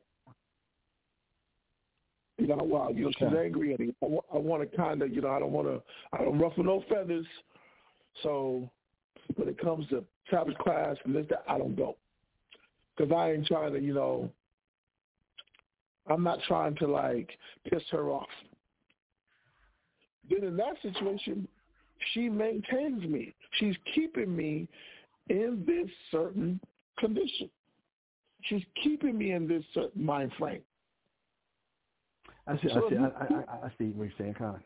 You know, well, you know, she's Okay. angry, and I, wa- I want to kind of, you know, I don't want to, I don't ruffle no feathers. So when it comes to Sabbath class and this, that, I don't go because I ain't trying to, you know, I'm not trying to like piss her off. Then in that situation, she maintains me. She's keeping me in this certain condition. She's keeping me in this certain mind frame. I see. So I see. you- I, I I see what you're saying, Con.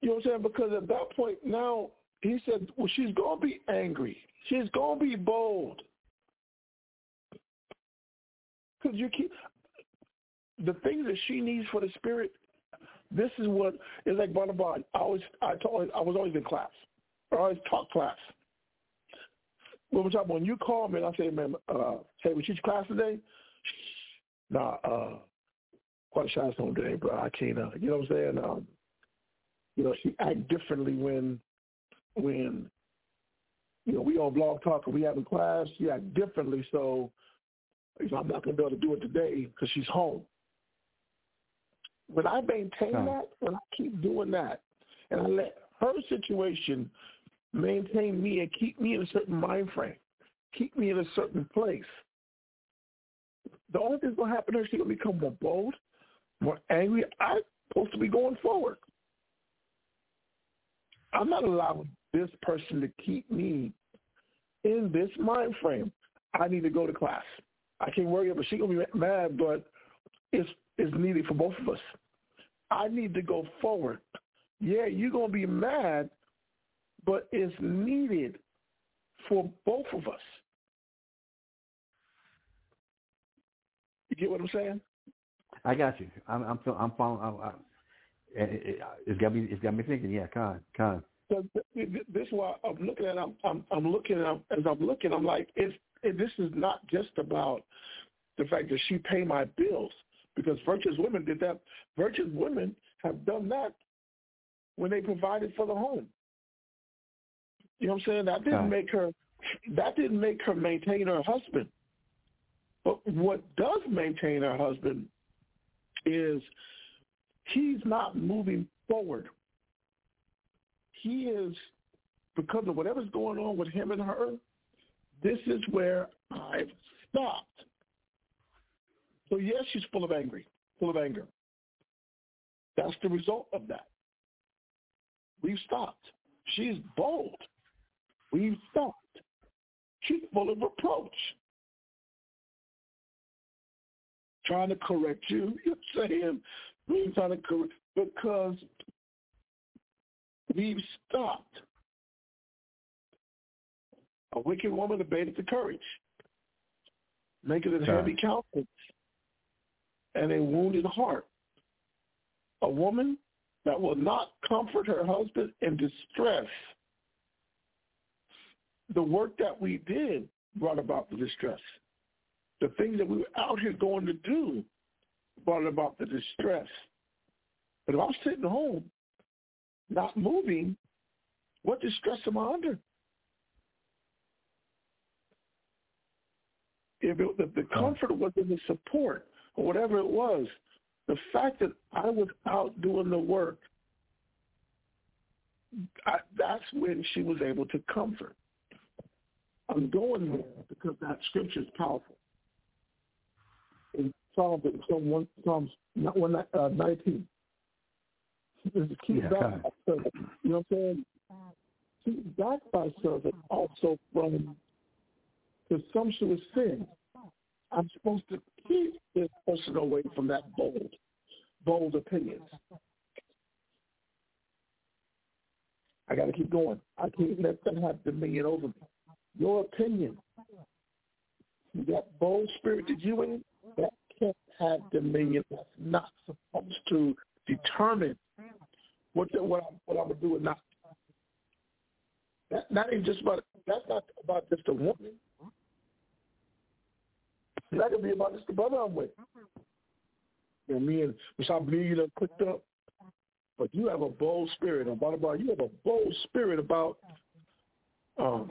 You know what I'm saying? Because at that point now, he said, well, she's going to be angry. She's going to be bold. Because you keep the things that she needs for the spirit. This is what is like Barnabas. I always, I told, I was always in class. I always taught class. When, we talk, when you call me and I say, man, uh, say, we teach class today? Nah, uh, quite a shy stone today, bro. I can't, uh, you know what I'm saying? Um, you know, she act differently when, when, you know, we on blog talk and we having class. She act differently. So, you know, I'm not going to be able to do it today because she's home. When I maintain that, when I keep doing that, and I let her situation maintain me and keep me in a certain mind frame, keep me in a certain place, the only thing that's going to happen is she's going to become more bold, more angry. I'm supposed to be going forward. I'm not allowing this person to keep me in this mind frame. I need to go to class. I can't worry about she's gonna be mad, but it's it's needed for both of us. I need to go forward. Yeah, you're gonna be mad, but it's needed for both of us. You get what I'm saying? I got you. I'm I'm I'm following. I'm, I'm, it, it's got me. It's got me thinking. Yeah, Con, Con. So th- th- this is why I'm looking at. I'm I'm, I'm looking at as I'm looking. I'm like, it's it, this is not just about the fact that she pay my bills because virtuous women did that. Virtuous women have done that when they provided for the home. You know what I'm saying? That didn't make her. That didn't make her maintain her husband. But what does maintain her husband is he's not moving forward. He is because of whatever's going on with him and her. This is where I've stopped. So yes, she's full of angry, full of anger. That's the result of that. We've stopped. She's bold. We've stopped. She's full of reproach. Trying to correct you. You're saying we're trying to correct because we've stopped. A wicked woman abated the courage, making it heavy countenance and a wounded heart. A woman that will not comfort her husband in distress. The work that we did brought about the distress. The things that we were out here going to do brought about the distress. But if I'm sitting home, not moving, what distress am I under? If, it, if the comfort was in the support, or whatever it was. The fact that I was out doing the work, I, that's when she was able to comfort. I'm going there because that scripture is powerful. Psalms, Psalm one, Psalms one, uh, 19. Is to keep Yeah, back my servant. You know what I'm saying? Keep back my servant also from presumptuous sin. I'm supposed to keep this person away from that bold, bold opinions. I got to keep going. I can't let them have dominion over me. Your opinion, that bold spirit that you in, that have dominion. That's not supposed to determine what the, what I'm, what I'm gonna do or not. That that ain't just about. That's not about just a woman. That could be about just the brother I'm with. You know, me and which I believe you done clicked up. But you have a bold spirit about about you have a bold spirit about um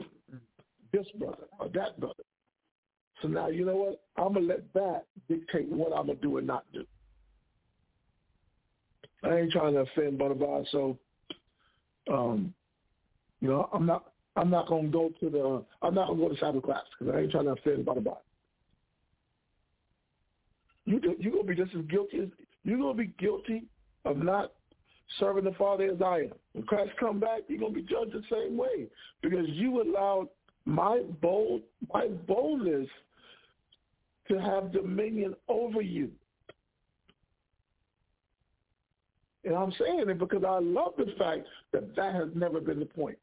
this brother or that brother. So now you know what? I'm gonna let that dictate what I'm gonna do and not do. I ain't trying to offend Butterfly, so um, you know, I'm not I'm not gonna go to the I'm not gonna go to Sabbath class because I ain't trying to offend Butterfly. You do, you gonna be just as guilty as you're gonna be guilty of not serving the Father as I am. When Christ come back, you're gonna be judged the same way because you allowed my bold my boldness to have dominion over you. And I'm saying it because I love the fact that that has never been the point.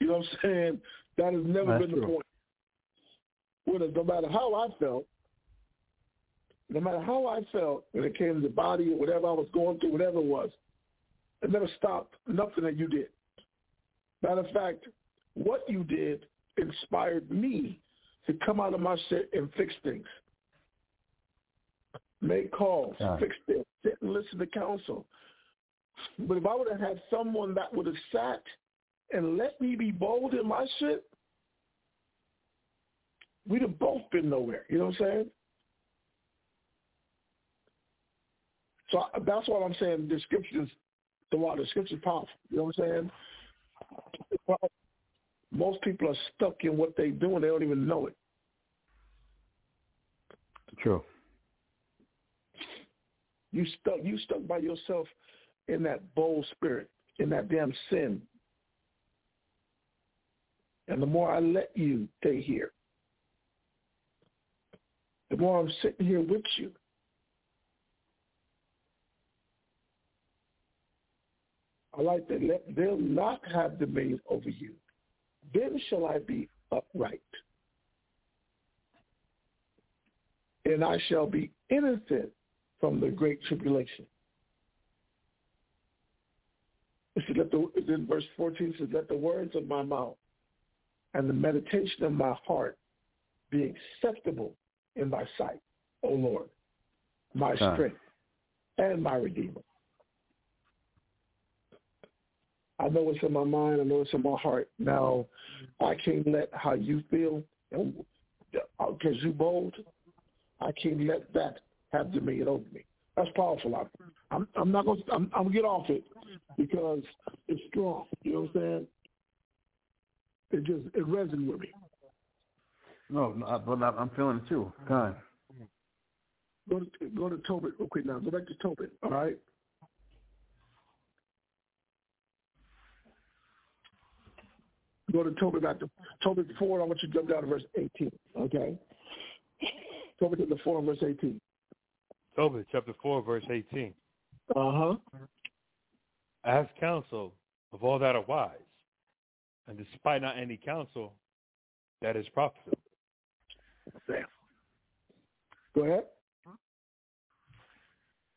You know what I'm saying? That has never That's been the true. point. Whether, no matter how I felt, no matter how I felt when it came to the body or whatever I was going through, whatever it was, it never stopped nothing that you did. Matter of fact, what you did inspired me to come out of my shit and fix things. Make calls, Yeah. fix things, sit and listen to counsel. But if I would have had someone that would have sat and let me be bold in my shit, we'd have both been nowhere. You know what I'm saying? So that's what I'm saying. The scriptures, the what the scriptures powerful. You know what I'm saying? Most people are stuck in what they do and they don't even know it. True. You stuck you stuck by yourself in that bold spirit, in that damn sin. And the more I let you stay here, the more I'm sitting here with you. I like that let them not have dominion over you. Then shall I be upright. And I shall be innocent from the great tribulation. It said, let the, in verse 14 says, let the words of my mouth and the meditation of my heart be acceptable in thy sight, O Lord, my strength and my redeemer. I know what's in my mind. I know what's in my heart. Now, I can't let how you feel, because uh, you bold, I can't let that have dominion over me. That's powerful. I'm, I'm, not going. to I'm, I'm gonna get off it because it's strong. You know what I'm saying? It just it resonates with me. No, but I'm feeling it too. God. Go to go to Tobit real quick now. Go back to Tobit. All right. Go to Tobit back to Tobit four. I want you to jump down to verse eighteen. Okay. Tobit to the four verse eighteen. Tobit chapter 4, verse 18. Uh huh. Ask counsel of all that are wise, and despite not any counsel, that is profitable. Damn. Go ahead.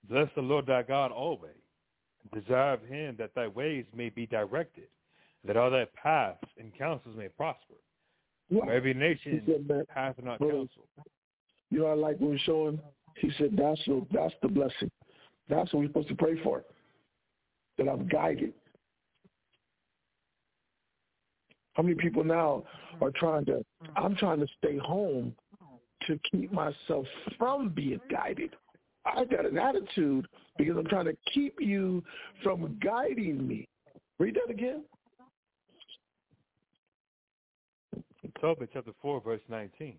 Bless the Lord thy God always. and Desire of him that thy ways may be directed, that all thy paths and counsels may prosper. Right. every nation said hath not Well, counsel. You know, I like when we showing. He said that's the that's the blessing. That's what we're supposed to pray for. That I'm guided. How many people now are trying to, I'm trying to stay home to keep myself from being guided. I got an attitude because I'm trying to keep you from guiding me. Read that again. Tobit chapter 4, verse 19.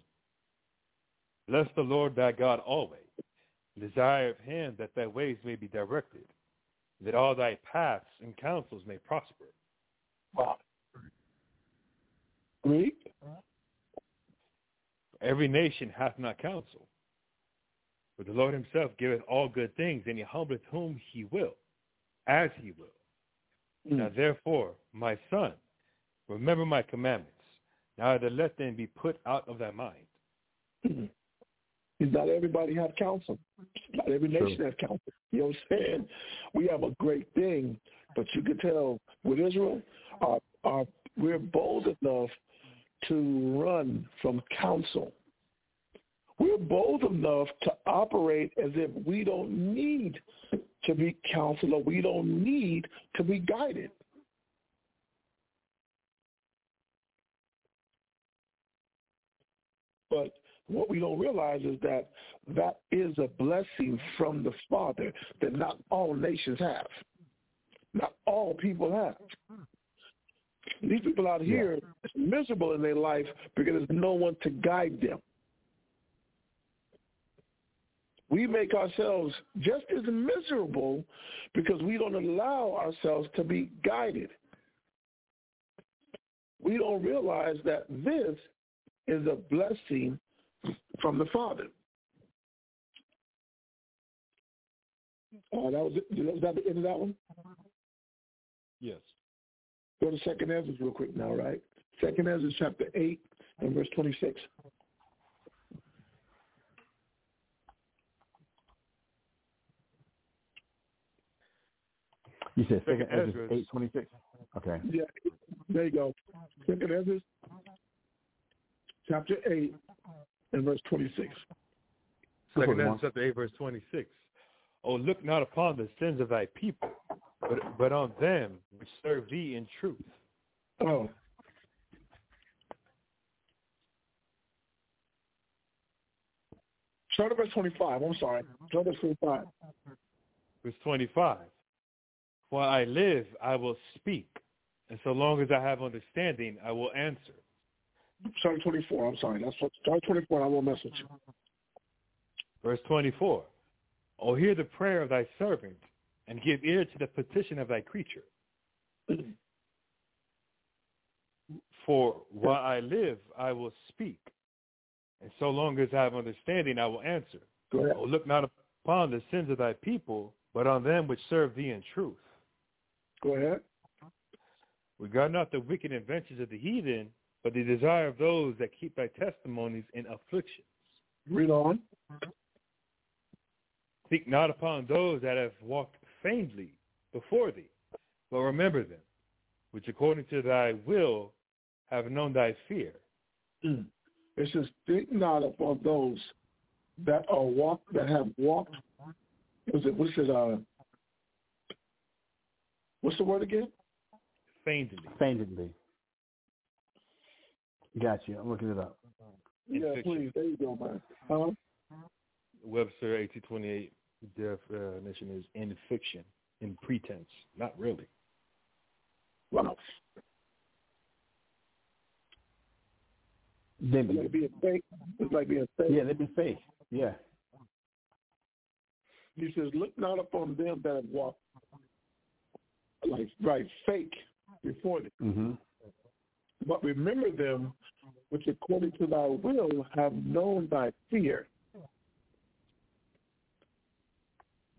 Bless the Lord thy God always. Desire of him that thy ways may be directed, that all thy paths and counsels may prosper. Wow. Read. Every nation hath not counsel, but the Lord himself giveth all good things, and he humbleth whom he will, as he will. Mm. Now therefore, my son, remember my commandments, now that let them be put out of thy mind. Not everybody have counsel. Not every nation True. has counsel. You know what I'm saying? We have a great thing, but you can tell with Israel, our, our, we're bold enough to run from counsel. We're bold enough to operate as if we don't need to be counseled or we don't need to be guided. But what we don't realize is that that is a blessing from the Father that not all nations have. Not all people have. These people out here yeah. miserable in their life because there's no one to guide them. We make ourselves just as miserable because we don't allow ourselves to be guided. We don't realize that this is a blessing from the Father. Uh, that was it. Was that the end of that one? Yes. Go to Second Ezra real quick now, right? Second Ezra chapter 8 and verse 26. You said Second Ezra eight twenty-six. Okay. Yeah, there you go. Second Ezra chapter 8 and verse 26. Second Ezra chapter 8, verse 26. Oh, look not upon the sins of thy people, but, but on them which serve thee in truth. Oh. Start at verse 25. I'm sorry. Start at 25. Verse 25. While I live, I will speak, and so long as I have understanding, I will answer. Start 24. I'm sorry. That's what, start 24. I will message. Verse 24. Oh, hear the prayer of thy servant, and give ear to the petition of thy creature. For while I live, I will speak, and so long as I have understanding, I will answer. Oh, look not upon the sins of thy people, but on them which serve thee in truth. Go ahead. Regard not the wicked inventions of the heathen, but the desire of those that keep thy testimonies in afflictions. Read on. Think not upon those that have walked faintly before thee, but remember them, which according to thy will have known thy fear. Mm. It says, think not upon those that are walk that have walked. Was it? What's it? Uh, what's the word again? Faintly. Faintly. Got you. I'm looking it up. Yeah, please. There you go, man. Huh? Webster 1828 definition is in fiction, in pretense, not really. Wow. They be like being fake. It's like being fake. Yeah, they be fake. Yeah. He says, "Look not upon them that have walked like right fake before them, mm-hmm. But remember them which according to thy will have known thy fear."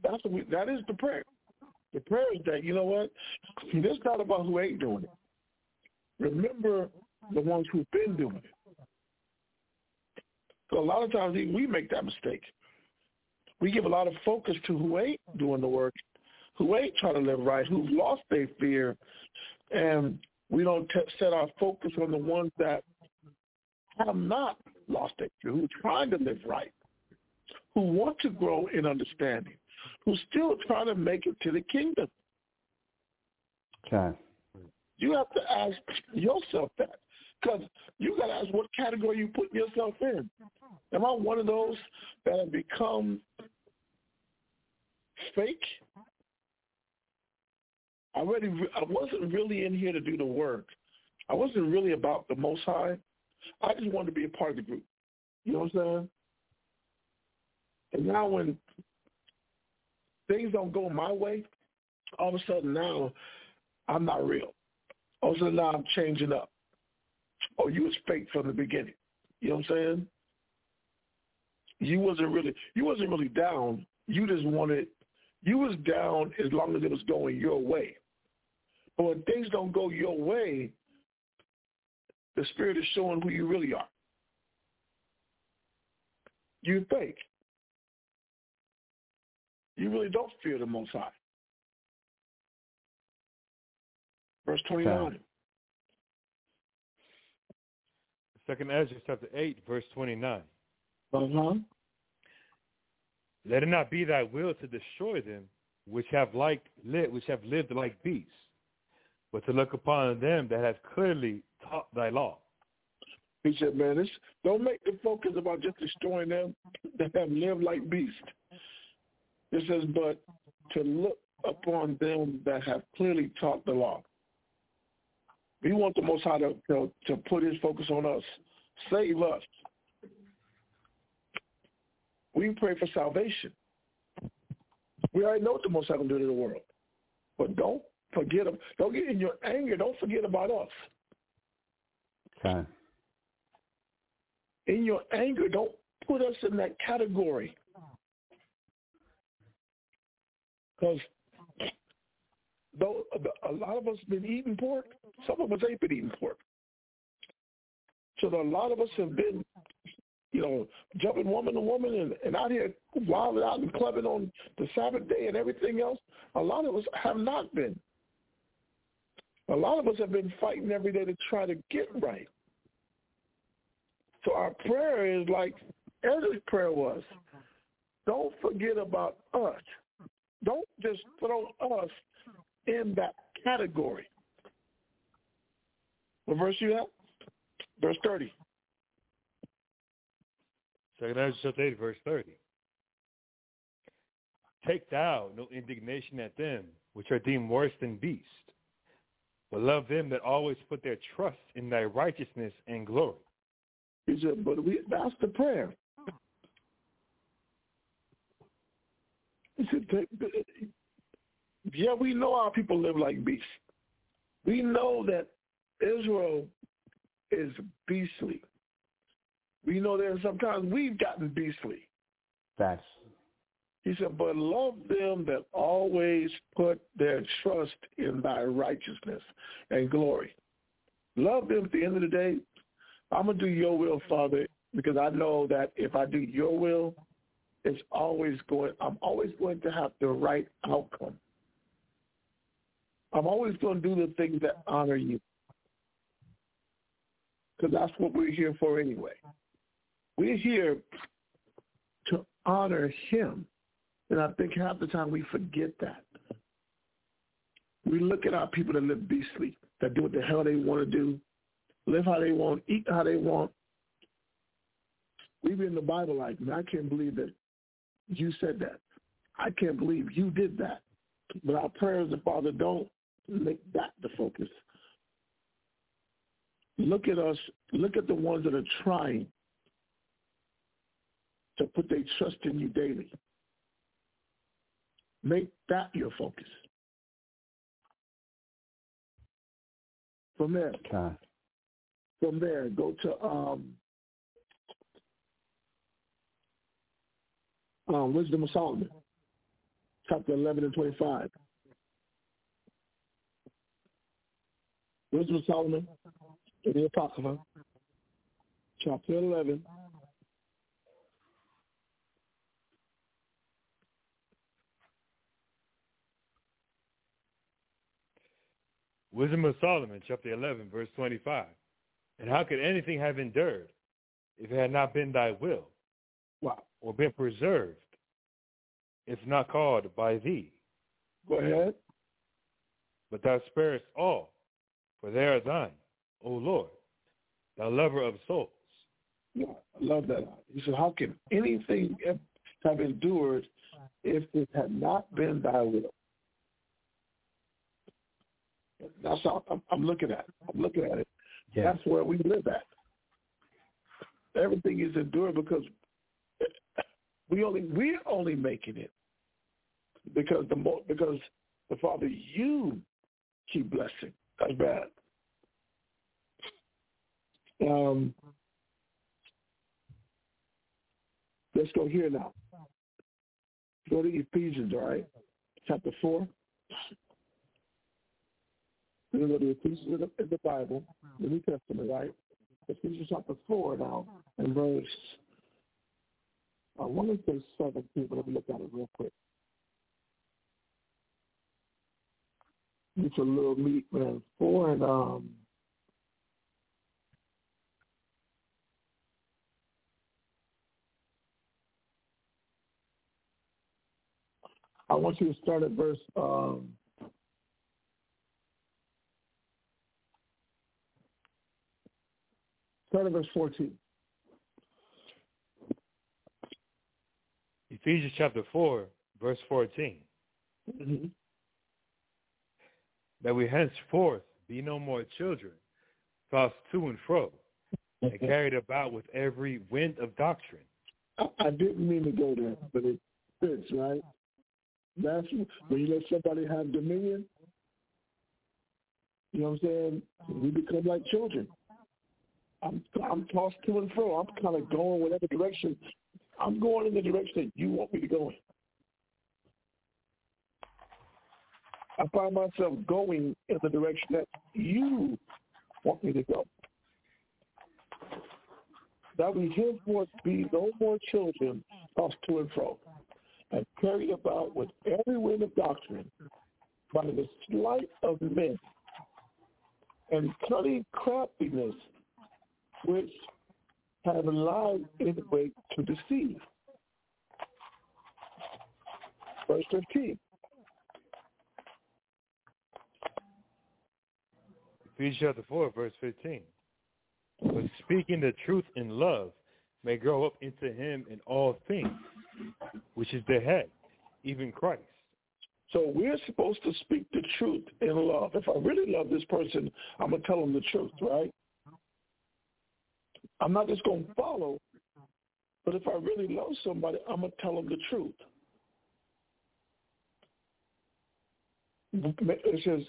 That's we, that is the prayer. The prayer is that you know what? This not about who ain't doing it. Remember the ones who've been doing it. So a lot of times we make that mistake. We give a lot of focus to who ain't doing the work, who ain't trying to live right, who've lost their fear, and we don't t- set our focus on the ones that have not lost their who are trying to live right, who want to grow in understanding, who still trying to make it to the kingdom. Okay. You have to ask yourself that. Because you got to ask what category you put yourself in. Am I one of those that have become fake? I really, I wasn't really in here to do the work. I wasn't really about the Most High. I just wanted to be a part of the group. You know what I'm saying? And now when things don't go my way, all of a sudden now I'm not real. All of a sudden now I'm changing up. Oh, you was fake from the beginning. You know what I'm saying? You wasn't really you wasn't really down. You just wanted you was down as long as it was going your way. But when things don't go your way, the spirit is showing who you really are. You fake. You really don't fear the Most High. Verse 29. Second Ezra chapter 8, verse 29. Uh-huh. Let it not be thy will to destroy them which have like lived, which have lived like beasts, but to look upon them that have clearly taught thy law. He said, man, this, don't make the focus about just destroying them that have lived like beasts. It says, but to look upon them that have clearly taught the law. We want the Most High to, to, to put his focus on us. Save us. We pray for salvation. We already know what the Most High can do to the world. But don't forget, them. don't get in your anger, don't forget about us. Okay. In your anger, don't put us in that category. Because though a lot of us been eating pork, some of us ain't been eating pork. So a lot of us have been, you know, jumping woman to woman and, and out here wilding out and clubbing on the Sabbath day and everything else. A lot of us have not been. A lot of us have been fighting every day to try to get right. So our prayer is like Ezra's prayer was. Don't forget about us. Don't just throw us in that category. What verse you have? Verse 30. Second Ezra chapter 8, verse 30. Take thou no indignation at them which are deemed worse than beasts, but love them that always put their trust in thy righteousness and glory. He said, but we, that's the prayer. He said, yeah, we know our people live like beasts. We know that Israel is beastly. We know that sometimes we've gotten beastly. That's he said, but love them that always put their trust in thy righteousness and glory. Love them at the end of the day. I'm going to do your will, Father, because I know that if I do your will, it's always going, I'm always going to have the right outcome. I'm always going to do the things that honor you. Because that's what we're here for anyway. We're here to honor him. And I think half the time we forget that. We look at our people that live beastly, that do what the hell they want to do, live how they want, eat how they want. We read in the Bible like, I can't believe that you said that. I can't believe you did that. But our prayers, the Father, don't make that the focus. Look at us. Look at the ones that are trying to put their trust in you daily. Make that your focus. From there, okay. from there, go to um, um, Wisdom of Solomon, chapter 11 and 25. Wisdom of Solomon in the Apocrypha, chapter 11. Wisdom of Solomon, chapter 11, verse 25. And how could anything have endured if it had not been thy will? Wow. Or been preserved, if not called by thee? Go ahead. But thou sparest all, for they are thine, O Lord, thou lover of souls. Yeah, I love that. He said, how can anything have endured if it had not been thy will? That's how I'm, I'm looking at. It. I'm looking at it. Yeah. That's where we live at. Everything is endured because we only we're only making it because the more because the Father you keep blessing. That's bad. Um, let's go here now. Go to Ephesians, all right? Chapter 4. To go to Ephesians in the, in the Bible, the New Testament, right? Ephesians chapter 4 now, and verse, I want to say 17, but let me look at it real quick. It's a little meat, man. 4 and, um, I want you to start at verse um, start at verse 14. Ephesians chapter 4, verse 14. Mm-hmm. That we henceforth be no more children, tossed to and fro, and carried about with every wind of doctrine. I, I didn't mean to go there, but it fits, right? That's when you let somebody have dominion. You know what I'm saying? We become like children. I'm I'm tossed to and fro. I'm kind of going whatever direction. I'm going in the direction that you want me to go in. I find myself going in the direction that you want me to go. That we henceforth be no more children tossed to and fro and carried about with every wind of doctrine by the sleight of men and cunning craftiness which have lied in wait to deceive. Verse 15. Ephesians chapter 4, verse 15. But speaking the truth in love may grow up into him in all things, which is the head, even Christ. So we're supposed to speak the truth in love. If I really love this person, I'm going to tell them the truth, right? I'm not just going to follow, but if I really love somebody, I'm going to tell them the truth. It says,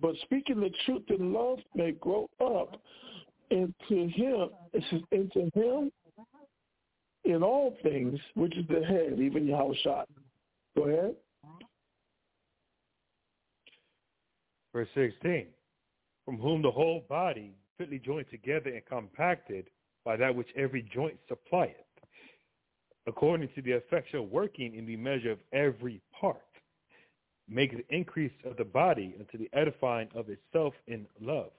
but speaking the truth in love may grow up into him, it says, into him in all things, which is the head, even Yahushua. Go ahead. Verse 16, from whom the whole body fitly joined together and compacted by that which every joint supplieth, according to the effectual working in the measure of every part, makes the increase of the body unto the edifying of itself in love.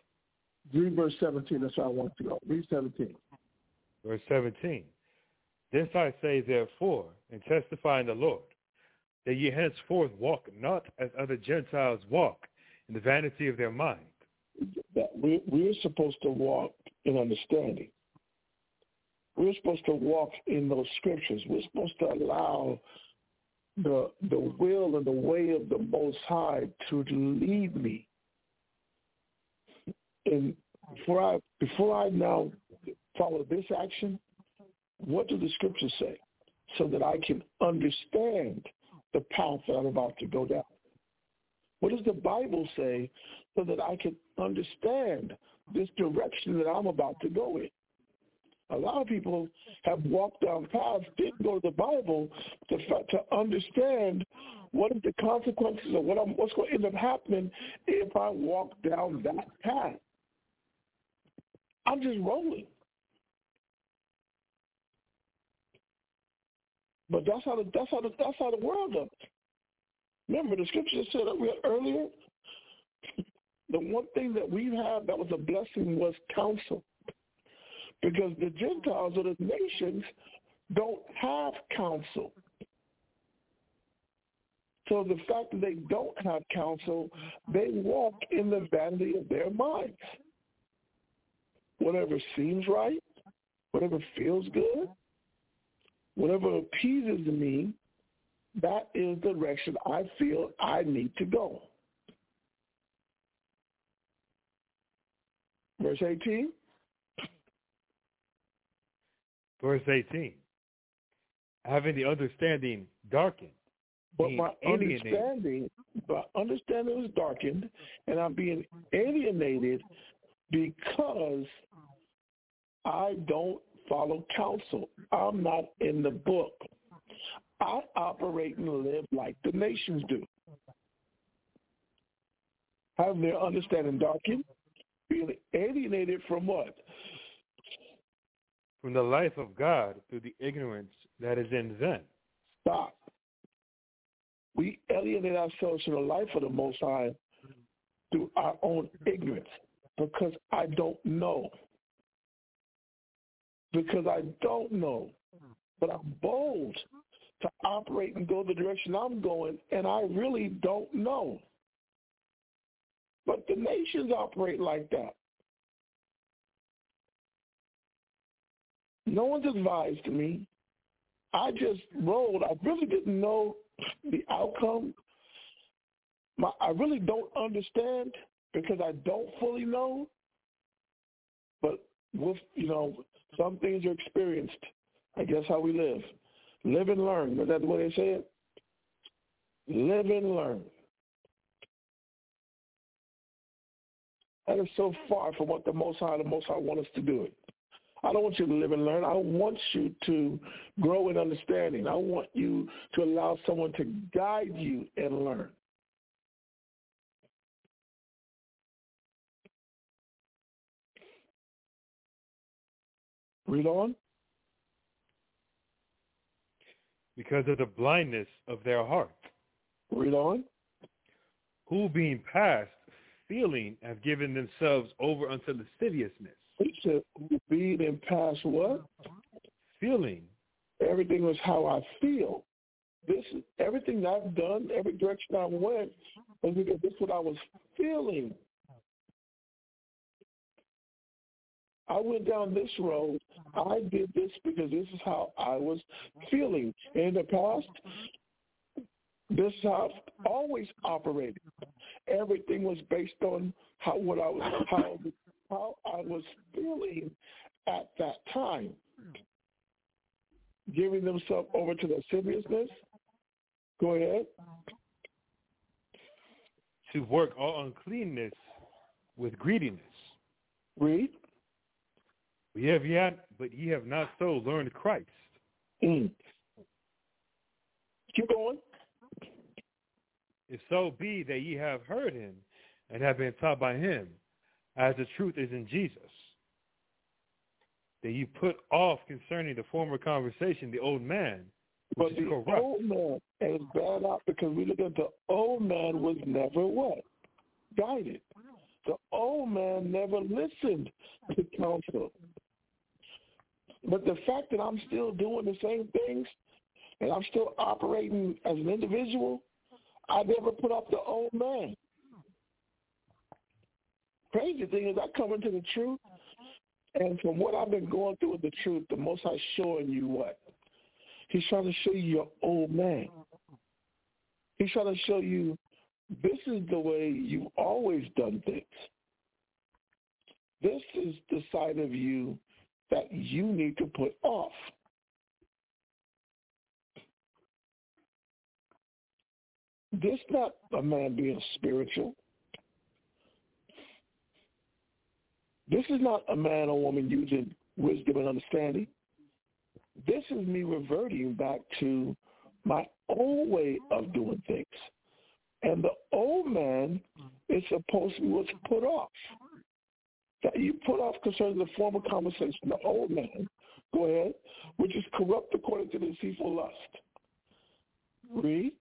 Read verse 17. That's how I want to go. Read 17. Verse 17. This I say therefore, and testify in the Lord, that ye henceforth walk not as other Gentiles walk, in the vanity of their mind. That We're supposed to walk in understanding. We're supposed to walk in those scriptures. We're supposed to allow the the will and the way of the Most High to lead me. And before I before I now follow this action, what do the scriptures say? So that I can understand the path that I'm about to go down. What does the Bible say so that I can understand this direction that I'm about to go in? A lot of people have walked down paths, didn't go to the Bible to, to understand what is the consequences of what I'm, what's going to end up happening if I walk down that path. I'm just rolling. But that's how the that's how the that's how the world does. Remember the scripture said that we had earlier, the one thing that we have that was a blessing was counsel. Because the Gentiles or the nations don't have counsel. So the fact that they don't have counsel, they walk in the vanity of their minds. Whatever seems right, whatever feels good, whatever appeases me, that is the direction I feel I need to go. Verse 18. Verse 18. Having the understanding darkened. But my alienated. understanding, my understanding is darkened, and I'm being alienated because I don't follow counsel. I'm not in the book. I operate and live like the nations do. Have their understanding darkened, being alienated from what? From the life of God through the ignorance that is in them. Stop. We alienate ourselves from the life of the Most High through our own ignorance because I don't know. Because I don't know. But I'm bold to operate and go the direction I'm going, and I really don't know. But the nations operate like that. No one's advised me. I just rolled. I really didn't know the outcome. My, I really don't understand because I don't fully know. But with you know, some things are experienced. I guess how we live. Live and learn. Is that the way they say it? Live and learn. That is so far from what the Most High, the Most High want us to do it. I don't want you to live and learn. I want you to grow in understanding. I want you to allow someone to guide you and learn. Read on. Because of the blindness of their heart. Read on. Who being past feeling have given themselves over unto lasciviousness. He said, being and past what? Feeling. Everything was how I feel. This is everything I've done, every direction I went, was because this is what I was feeling. I went down this road. I did this because this is how I was feeling. In the past, this is how I've always operated. Everything was based on how what I was how how I was feeling at that time. Giving themselves over to lasciviousness. Go ahead. To work all uncleanness with greediness. Read. We have yet, but ye have not so learned Christ. Mm. Keep going. If so be that ye have heard him and have been taught by him, as the truth is in Jesus, that you put off concerning the former conversation the old man, but the corrupt. old man is bad out because we look at the old man was never what? Guided. The old man never listened to counsel. But the fact that I'm still doing the same things and I'm still operating as an individual, I never put off the old man. Crazy thing is I come into the truth, and from what I've been going through with the truth, the Most High showing you what? He's trying to show you your old man. He's trying to show you this is the way you've always done things. This is the side of you that you need to put off. This not a man being spiritual. This is not a man or woman using wisdom and understanding. This is me reverting back to my old way of doing things. And the old man is supposed to be what's put off. That you put off concerning the former conversation, the old man, go ahead, which is corrupt according to the deceitful lust. Read.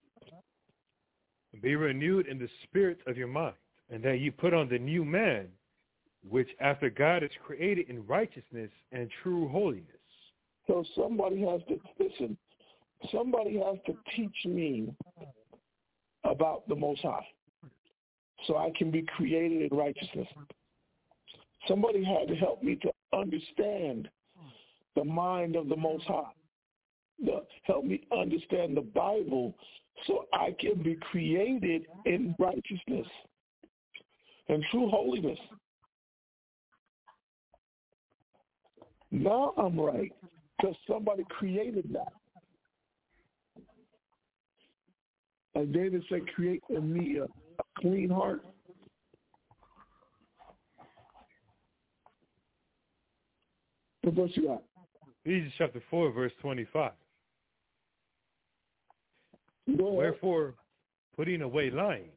Be renewed in the spirit of your mind, and that you put on the new man, which after God is created in righteousness and true holiness. So somebody has to listen. Somebody has to teach me about the Most High so I can be created in righteousness. Somebody had to help me to understand the mind of the Most High. The, help me understand the Bible so I can be created in righteousness and true holiness. Now I'm right because somebody created that. And David said, create in me a, a clean heart. What verse you at? Ephesians chapter 4, verse 25. Wherefore, putting away lying,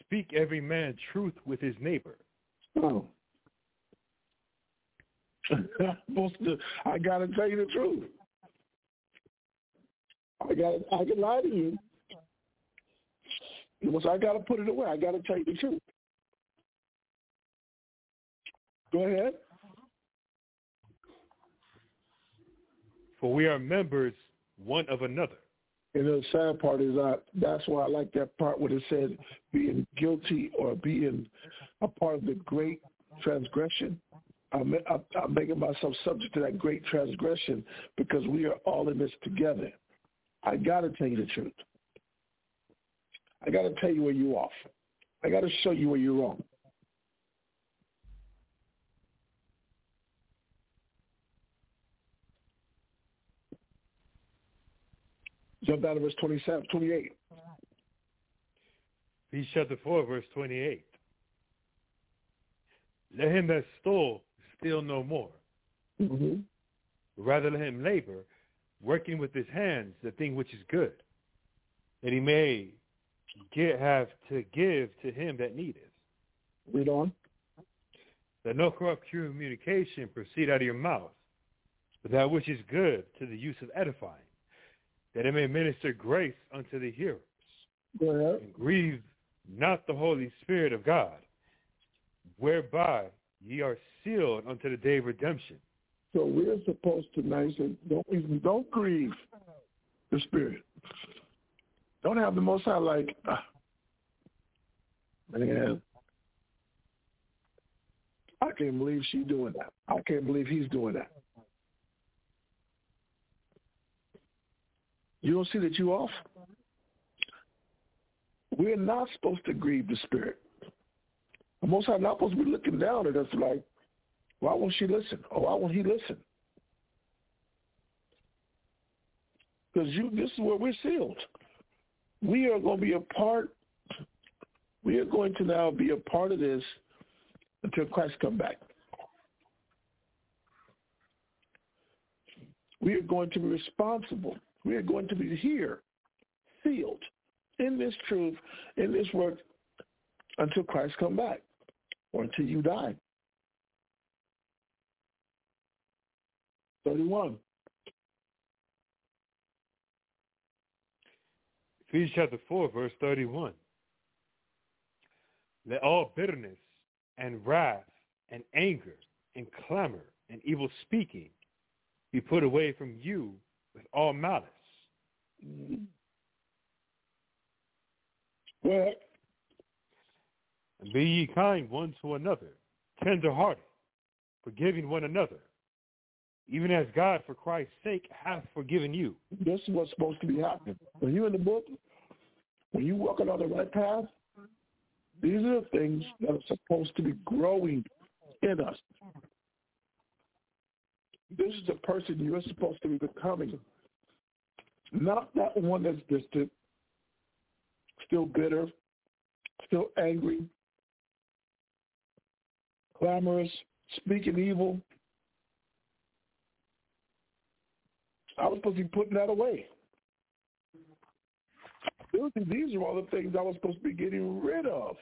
speak every man truth with his neighbor. Oh. I gotta tell you the truth. I got I can lie to you. So I gotta put it away. I gotta tell you the truth. Go ahead. For we are members one of another. And the sad part is that that's why I like that part where it said being guilty or being a part of the great transgression. I'm, I'm making myself subject to that great transgression because we are all in this together. I got to tell you the truth. I got to tell you where you're off. I got to show you where you're wrong. Jump down to verse 27, 28. Ephesians chapter 4, verse 28. Let him that stole steal no more. Mm-hmm. Rather let him labor, working with his hands the thing which is good, that he may get, have to give to him that needeth. Read on. That no corrupt communication proceed out of your mouth, but that which is good to the use of edifying, that it may minister grace unto the hearers. Go ahead. And grieve not the Holy Spirit of God, whereby ye are sealed unto the day of redemption. So we're supposed to now say, don't don't grieve the Spirit. Don't have the Most High like, ah, man, I can't believe she's doing that. I can't believe he's doing that. You don't see that you off? We're not supposed to grieve the Spirit. The Most High not supposed to be looking down at us like, why won't she listen? Or why won't he listen? Because you, this is where we're sealed. We are going to be a part. We are going to now be a part of this until Christ come back. We are going to be responsible. We are going to be here, sealed in this truth, in this work, until Christ come back or until you die. 31. Ephesians chapter 4, verse 31. Let all bitterness and wrath and anger and clamor and evil speaking be put away from you with all malice. Well, be ye kind one to another, tender-hearted, forgiving one another, even as God, for Christ's sake, hath forgiven you. This is what's supposed to be happening. When you're in the book, when you're walking on the right path, these are the things that are supposed to be growing in us. This is the person you're supposed to be becoming. Not that one that's distant, still bitter, still angry, clamorous, speaking evil. I was supposed to be putting that away. These are all the things I was supposed to be getting rid of.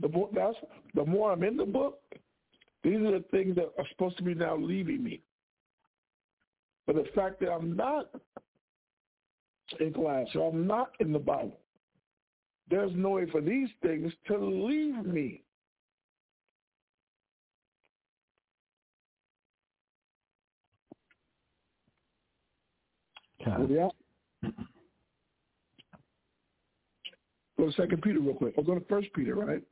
The more, that's, the more I'm in the book, these are the things that are supposed to be now leaving me. But the fact that I'm not in class or I'm not in the Bible, there's no way for these things to leave me. Yeah. Go to Second Peter real quick. Or go to First Peter, right?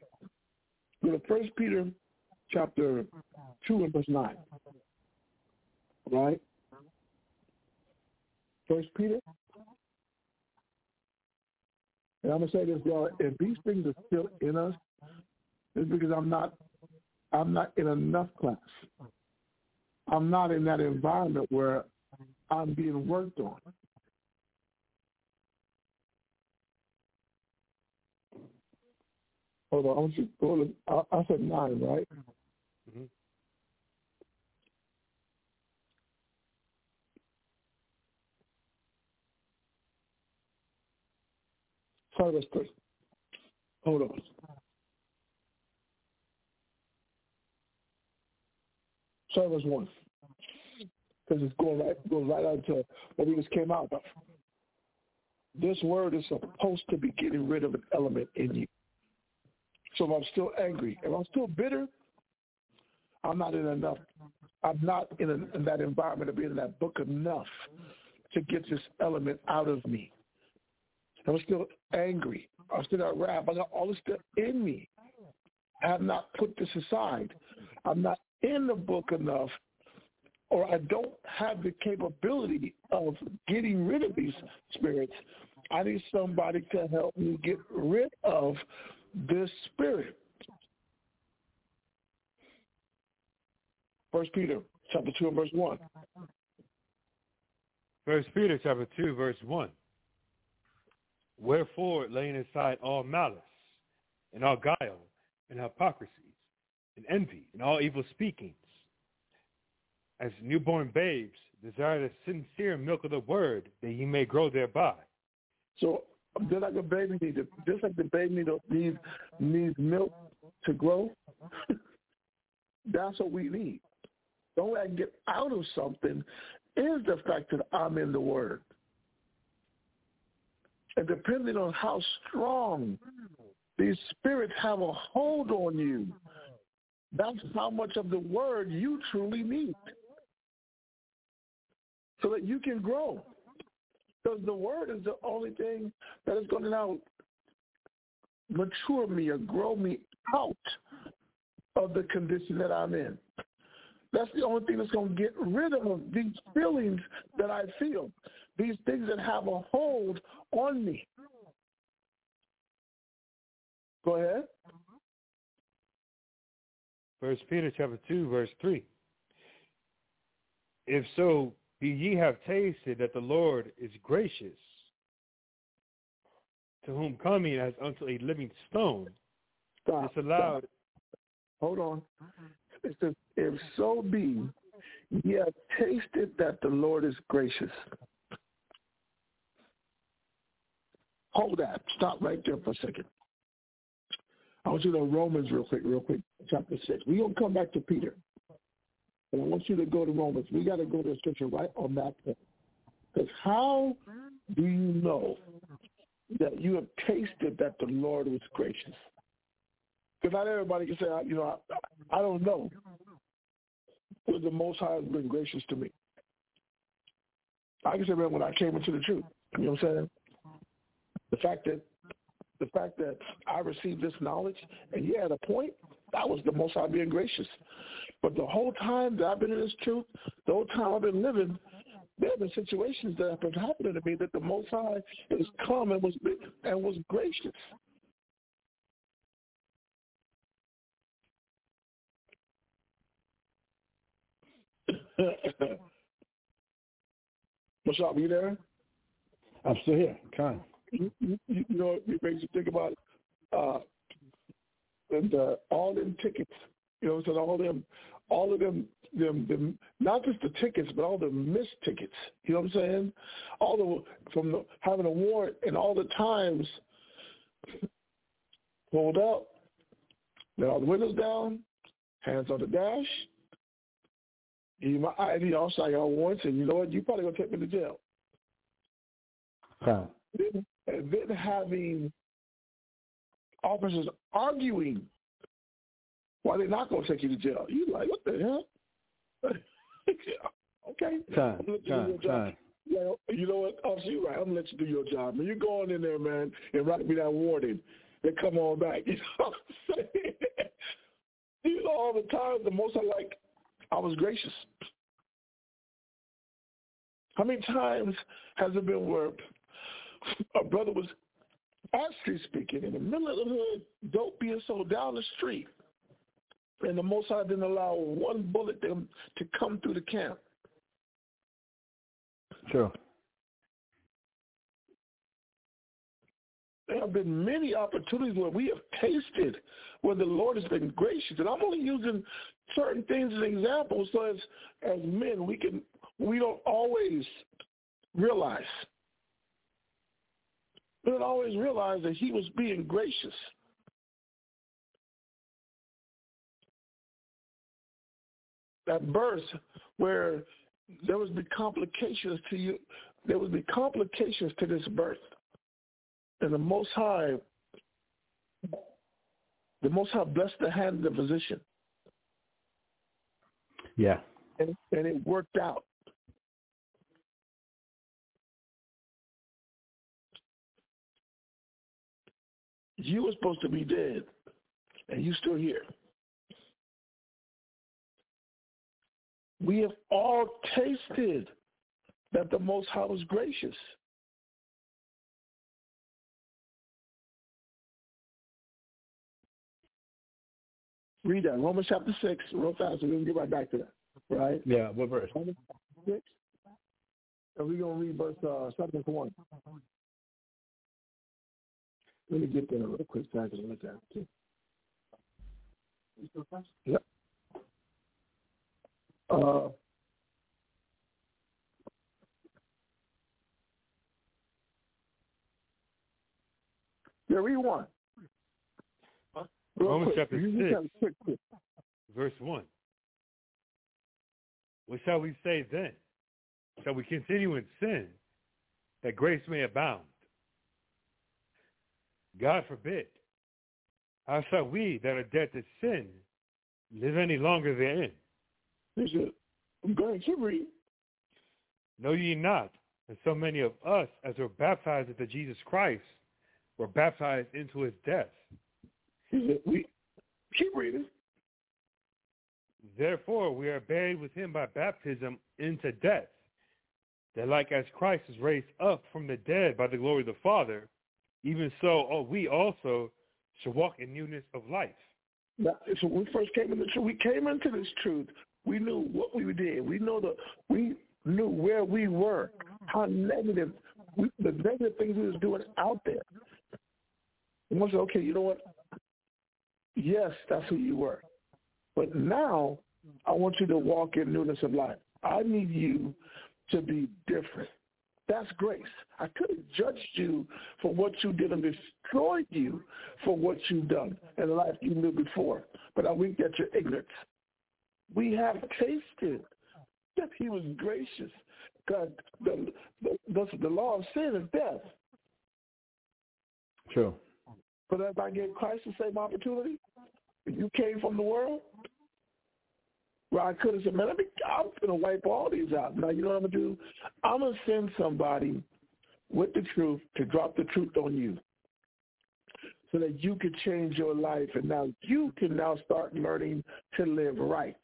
Go to First Peter chapter two and verse nine. Right? First Peter. And I'm gonna say this, y'all. If these things are still in us, it's because I'm not I'm not in enough class. I'm not in that environment where I'm being worked on. Hold on, I want you to go to, I, I said nine, right? Mhm. Sorry, verse three. Hold on. Sorry, verse one. Because it's going right goes right on to what we just came out of. This word is supposed to be getting rid of an element in you. So if I'm still angry, if I'm still bitter, I'm not in enough. I'm not in, a, in that environment of being in that book enough to get this element out of me. I'm still angry. I'm still got wrath. I got all this stuff in me. I have not put this aside. I'm not in the book enough, or I don't have the capability of getting rid of these spirits. I need somebody to help me get rid of this spirit. First Peter chapter two and verse one. First Peter chapter two, verse one. Wherefore, laying aside all malice, and all guile, and hypocrisies, and envy, and all evil speakings, as newborn babes desire the sincere milk of the word, that ye may grow thereby. So just like a baby needs just like the baby needs needs, milk to grow, that's what we need. The only way I can get out of something is the fact that I'm in the Word. And depending on how strong these spirits have a hold on you, that's how much of the Word you truly need so that you can grow. Because the Word is the only thing that is going to now mature me or grow me out of the condition that I'm in. That's the only thing that's going to get rid of these feelings that I feel, these things that have a hold on me. Go ahead. First Peter chapter two, verse three. If so be ye have tasted that the Lord is gracious, to whom coming as unto a living stone, Stop. disallowed Hold on. Uh-huh. It says, if so be ye have tasted that the Lord is gracious. Hold that. Stop right there for a second. I want you to go to Romans real quick, real quick, chapter 6. We're going to come back to Peter. I want you to go to Romans. We got to go to the scripture right on that point. Because how do you know that you have tasted that the Lord was gracious? Because not everybody can say, you know, I, I don't know. But the Most High has been gracious to me. I can say, man, when I came into the truth, you know what I'm saying? The fact that the fact that I received this knowledge, and yeah, at a point, that was the Most High being gracious. But the whole time that I've been in this truth, the whole time I've been living, there have been situations that have been happening to me that the Most High has come and was and was gracious. Mashab, you there? I'm still here. You, you, you know, it makes you think about uh, and uh, all them tickets. You know, so all them, all of them, them, them, not just the tickets, but all the missed tickets. You know what I'm saying? All the from the, having a warrant and all the times pulled up, let all the windows down, hands on the dash. You my ID, I'll sign your warrants, and you know what? You probably gonna take me to jail. Con. Then, and then having officers arguing why they're not going to take you to jail. You like, what the hell? okay. Con. I'm looking at Con. your job. Yeah, you know what? Oh, you're right. I'm gonna let you do your job. Man, you go on in there, man, and write me that warning. Then come on back. You know what I'm saying? you know, all the time, the most I like, I was gracious. How many times has it been where a brother was actually speaking in the middle of the hood, dope being sold down the street, and the Most High didn't allow one bullet to, to come through the camp? Sure. There have been many opportunities where we have tasted where the Lord has been gracious. And I'm only using certain things as examples so as, as men we can we don't always realize. We don't always realize that he was being gracious. That birth where there was be complications to you there would be complications to this birth. And the Most High, the Most High blessed the hand of the physician. Yeah. And, and it worked out. You were supposed to be dead, and you still here. We have all tasted that the Most High was gracious. Read that. Romans chapter 6, real fast, so we can get right back to that. Right? Yeah, what verse? Romans 6. And we're going to read verse uh, 7 to 1. Let me get there real quick so I can look at it. Yep. Uh, yeah, read one. Real Romans quick. chapter You 6. quick, quick. Verse 1. What shall we say then? Shall we continue in sin that grace may abound? God forbid. How shall we that are dead to sin live any longer therein? He said, go ahead, keep reading. Know ye not that so many of us as were baptized into Jesus Christ were baptized into his death? He said, we keep reading. Therefore we are buried with him by baptism into death, that like as Christ is raised up from the dead by the glory of the Father, even so we also should walk in newness of life. Now, so we first came into truth, we came into this truth. We knew what we did. We know the we knew where we were, how negative we, the negative things we was doing out there. And said, okay, you know what? Yes, that's who you were. But now I want you to walk in newness of life. I need you to be different. That's grace. I could have judged you for what you did and destroyed you for what you've done in the life you knew before. But I winked at your ignorance. We have tasted that he was gracious. God, the, the, the, the law of sin is death. True. But if I gave Christ the same opportunity, you came from the world, well, I could have said, man, let me, I'm going to wipe all these out. Now, you know what I'm going to do? I'm going to send somebody with the truth to drop the truth on you so that you could change your life. And now you can now start learning to live right.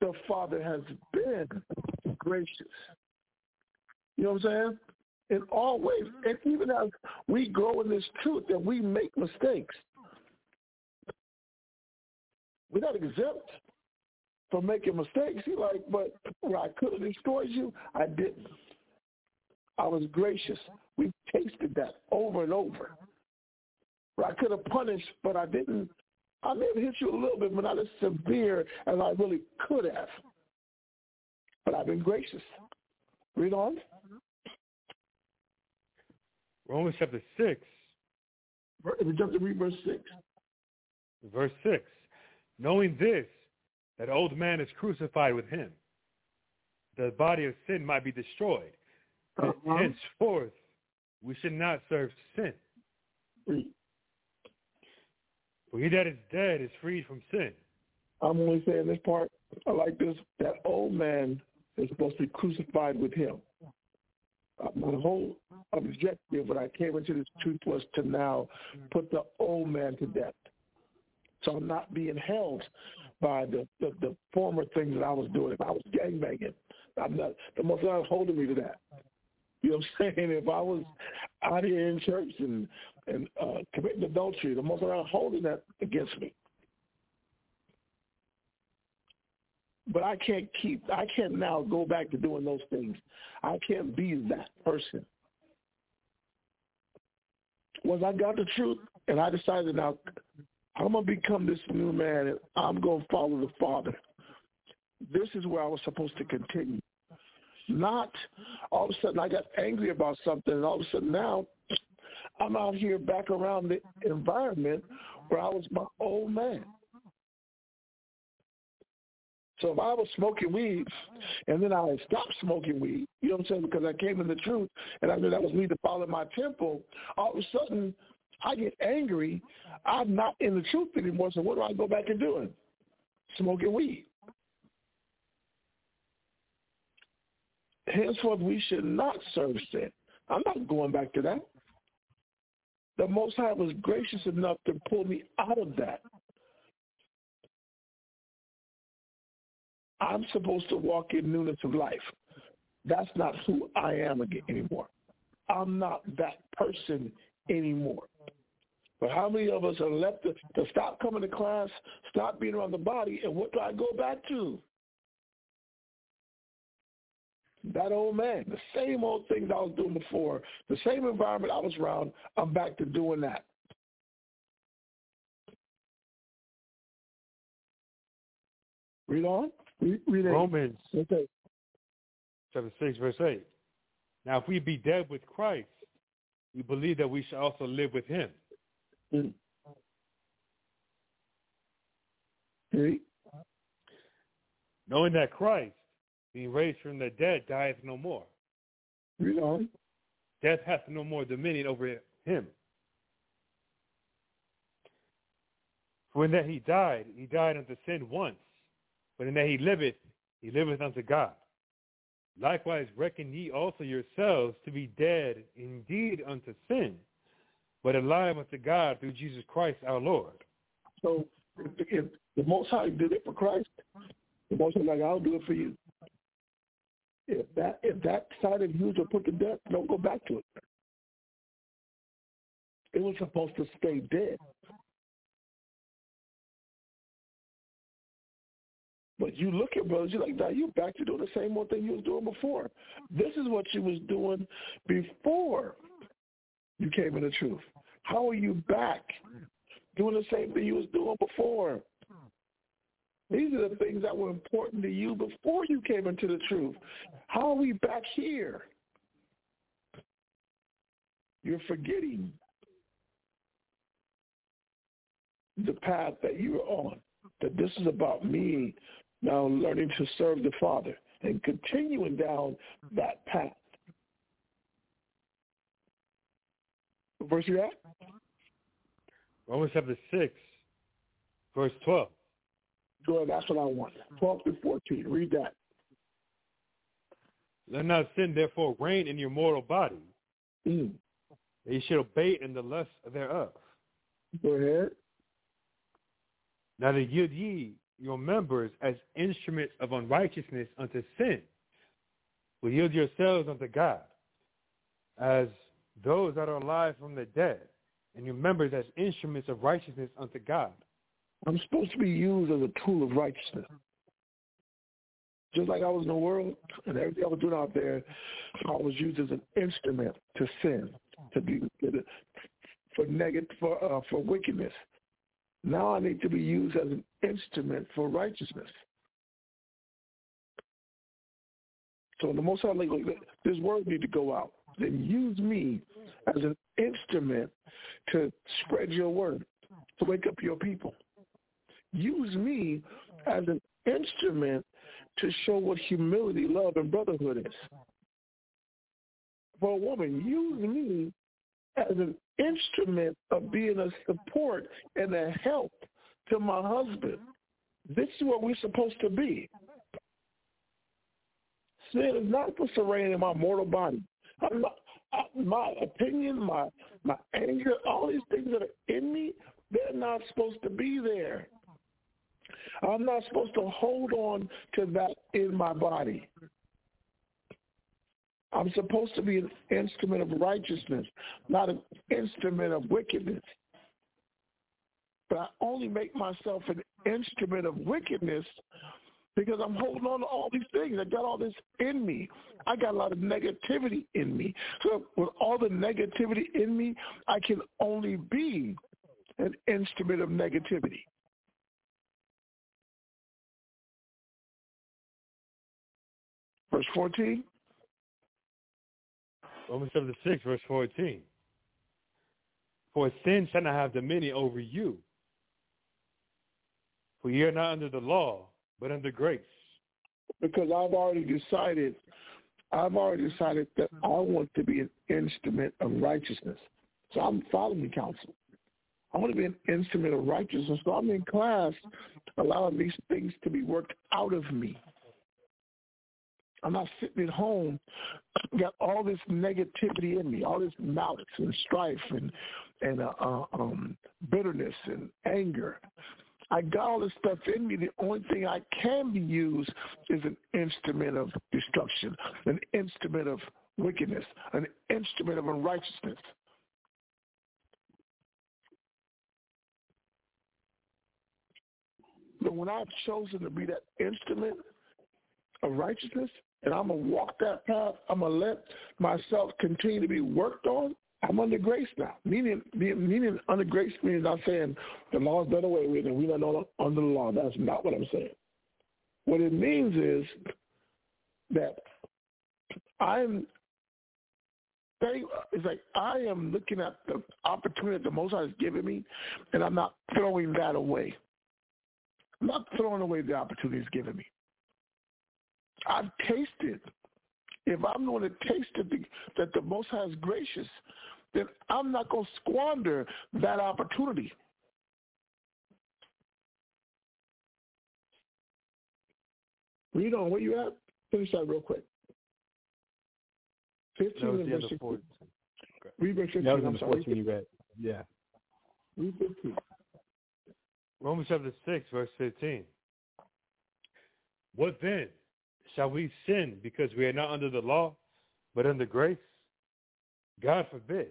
The Father has been gracious. You know what I'm saying? In all ways. And even as we grow in this truth that we make mistakes, we're not exempt from making mistakes. He's like, but where I could have destroyed you, I didn't. I was gracious. We've tasted that over and over. I could have punished, but I didn't. I may have hit you a little bit, but not as severe as I really could have. But I've been gracious. Read on. Romans chapter 6, If we jump to read verse 6. verse 6. Knowing this, that old man is crucified with him, the body of sin might be destroyed. Uh-huh. Henceforth, we should not serve sin. Read. For he that is dead is freed from sin. I'm only saying this part. I like this. That old man is supposed to be crucified with him. My whole objective when I came into this truth was to now put the old man to death. So I'm not being held by the, the, the former things that I was doing. If I was gangbanging, I'm not, the most High is holding me to that. You know what I'm saying? If I was out here in church and and uh, committing adultery, the most is holding that against me. But I can't keep, I can't now go back to doing those things. I can't be that person. Once I got the truth and I decided now I'm going to become this new man and I'm going to follow the Father. This is where I was supposed to continue. Not all of a sudden I got angry about something and all of a sudden now I'm out here back around the environment where I was my old man. So if I was smoking weed and then I stopped smoking weed, you know what I'm saying, because I came in the truth and I knew that was me to follow my temple, all of a sudden I get angry. I'm not in the truth anymore, so what do I go back and doing? Smoking weed. Henceforth, we should not serve sin. I'm not going back to that. The Most High was gracious enough to pull me out of that. I'm supposed to walk in newness of life. That's not who I am again anymore. I'm not that person anymore. But how many of us are left to, to stop coming to class, stop being around the body, and what do I go back to? That old man, the same old things I was doing before, the same environment I was around, I'm back to doing that. Read on. Read, read Romans okay. chapter 6, verse 8. Now, if we be dead with Christ, we believe that we shall also live with him. Mm. Read. Knowing that Christ, being raised from the dead, dieth no more. Read on. Death hath no more dominion over him. For in that he died, he died unto sin once, but in that he liveth, he liveth unto God. Likewise reckon ye also yourselves to be dead indeed unto sin, but alive unto God through Jesus Christ our Lord. So if, if the Most High did it for Christ, the Most High like, I'll do it for you. If that if that side of you are put to death, don't go back to it. It was supposed to stay dead. But you look at brothers, you're like, now you're back to doing the same old thing you was doing before. This is what you was doing before you came in the truth. How are you back doing the same thing you was doing before? These are the things that were important to you before you came into the truth. How are we back here? You're forgetting the path that you were on. That this is about me now learning to serve the Father and continuing down that path. Verse you at? Romans chapter 6, verse 12. Good, that's what I want. 12 to 14. Read that. Let not sin therefore reign in your mortal body, Mm. that ye should obey in the lust thereof. Go ahead. Now to yield ye your members as instruments of unrighteousness unto sin, but yield yourselves unto God as those that are alive from the dead, and your members as instruments of righteousness unto God. I'm supposed to be used as a tool of righteousness. Just like I was in the world and everything I was doing out there, I was used as an instrument to sin, to be for negative, for uh, for wickedness. Now I need to be used as an instrument for righteousness. So the most like this word need to go out. Then use me as an instrument to spread your word, to wake up your people. Use me as an instrument to show what humility, love, and brotherhood is. For a woman, use me as an instrument of being a support and a help to my husband. This is what we're supposed to be. sin is not to reign in my mortal body. Not, I, my opinion, my my anger, all these things that are in me, they're not supposed to be there. I'm not supposed to hold on to that in my body. I'm supposed to be an instrument of righteousness, not an instrument of wickedness. But I only make myself an instrument of wickedness because I'm holding on to all these things. I got all this in me. I got a lot of negativity in me. So with all the negativity in me, I can only be an instrument of negativity. Verse 14. Romans chapter 6, verse 14. For sin shall not have dominion over you. For you are not under the law, but under grace. Because I've already decided, I've already decided that I want to be an instrument of righteousness. So I'm following counsel. I want to be an instrument of righteousness. So I'm in class allowing these things to be worked out of me. I'm not sitting at home, got all this negativity in me, all this malice and strife and and uh, uh, um, bitterness and anger. I got all this stuff in me. The only thing I can be used is an instrument of destruction, an instrument of wickedness, an instrument of unrighteousness. But when I've chosen to be that instrument of righteousness, and I'm going to walk that path. I'm going to let myself continue to be worked on. I'm under grace now. Meaning, meaning under grace means not saying the law is done away with and we're not under the law. That's not what I'm saying. What it means is that I'm it's like I am looking at the opportunity that the Most High has given me, and I'm not throwing that away. I'm not throwing away the opportunity He's given me. I've tasted. If I'm going to taste it, that the Most High is gracious, then I'm not going to squander that opportunity. Read on. Where you at? Finish that real quick. 15 That and verse 16. 14. Read verse 15. That was I'm in sorry. 14 you read. Yeah. Read 15. Romans chapter 6, verse 15. What then? Shall we sin because we are not under the law, but under grace? God forbid.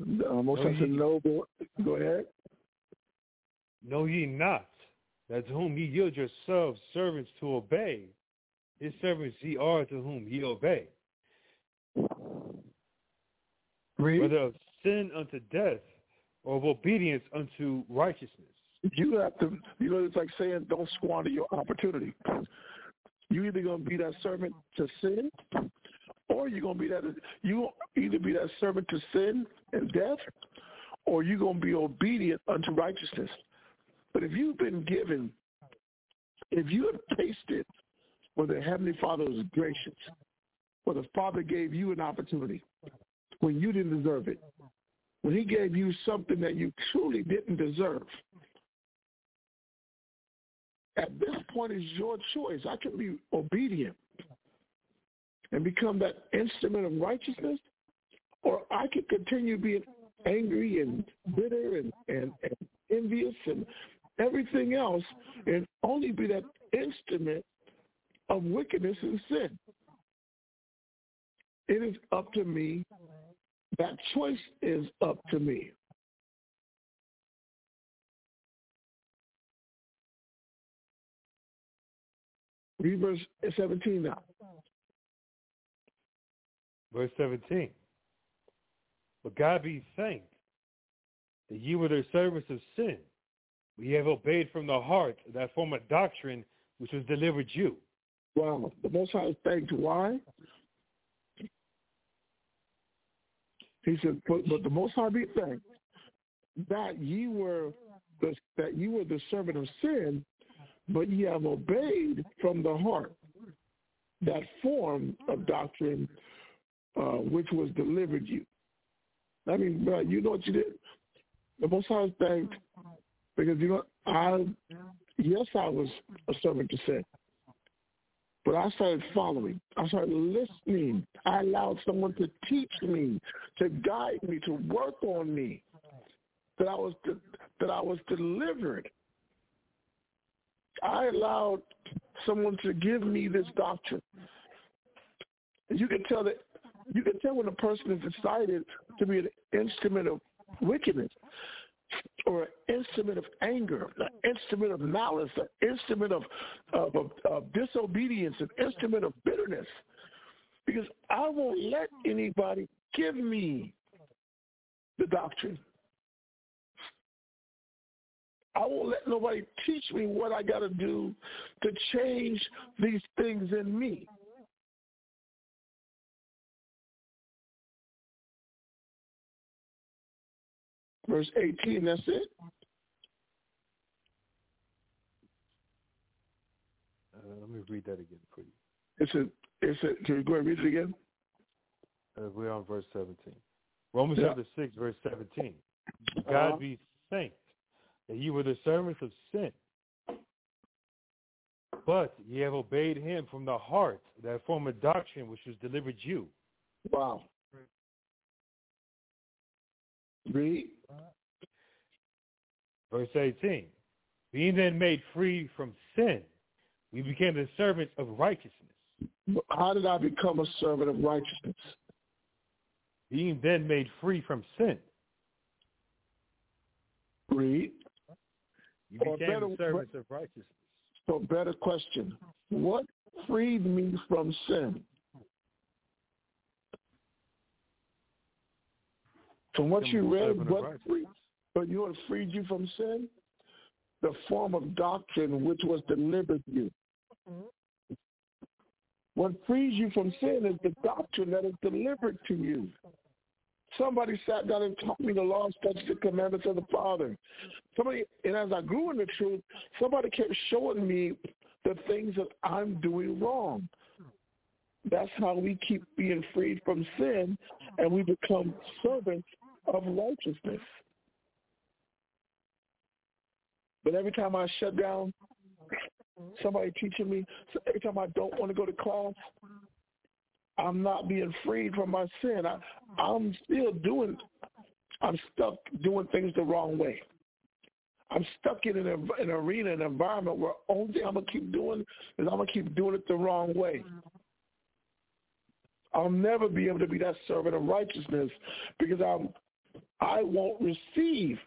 Uh, Most No, ye- no, go, go ahead. Know ye not that to whom ye yield yourselves servants to obey, his servants ye are to whom ye obey, Read. whether of sin unto death or of obedience unto righteousness. you have to, you know, it's like saying don't squander your opportunity. You either gonna be that servant to sin, or you're gonna be that you either be that servant to sin and death, or you're gonna be obedient unto righteousness. But if you've been given, if you have tasted where the Heavenly Father was gracious, where the Father gave you an opportunity when you didn't deserve it, when He gave you something that you truly didn't deserve, at this point is your choice. I can be obedient and become that instrument of righteousness, or I could continue being angry and bitter and, and, and envious and everything else and only be that instrument of wickedness and sin. It is up to me. That choice is up to me. Read verse 17 now. Verse 17. But God be thanked that ye were the servants of sin. We have obeyed from the heart that form of doctrine which was delivered you. Wow. The Most High is thanked. Why? He said, but, but the Most High be thanked that ye were the, that you were the servant of sin, but ye have obeyed from the heart that form of doctrine uh, which was delivered you. I mean, you know what you did? The Most High is thanked because, you know, I, yes, I was a servant to sin. But I started following. I started listening. I allowed someone to teach me, to guide me, to work on me. That I was that I was delivered. I allowed someone to give me this doctrine. You can tell that you can tell when a person is decided to be an instrument of wickedness or an instrument of anger, an instrument of malice, an instrument of, of, of, of disobedience, an instrument of bitterness. Because I won't let anybody give me the doctrine. I won't let nobody teach me what I got to do to change these things in me. Verse 18, that's it. Uh, let me read that again for you. It's a, it's a, can you go ahead and read it again? Uh, we're on verse 17. Romans Yeah. chapter 6, verse 17. Uh-huh. God be thanked that you were the servants of sin, but ye have obeyed him from the heart, that form of doctrine which was delivered you. Wow. Read. Verse 18. Being then made free from sin, we became the servants of righteousness. How did I become a servant of righteousness? Being then made free from sin, Read. You became better- servants of righteousness. So better question. What freed me from sin? From what you read, what freed, but you what freed you from sin? The form of doctrine which was delivered you. What frees you from sin is the doctrine that is delivered to you. Somebody sat down and taught me the law, statutes, and commandments of the Father. Somebody, and as I grew in the truth, somebody kept showing me the things that I'm doing wrong. That's how we keep being freed from sin, and we become servants of righteousness. But every time I shut down, somebody teaching me, so every time I don't want to go to class, I'm not being freed from my sin. I, I'm still doing, I'm stuck doing things the wrong way. I'm stuck in an, an arena, an environment where only thing I'm gonna keep doing is I'm gonna keep doing it the wrong way. I'll never be able to be that servant of righteousness because I'm, I won't receive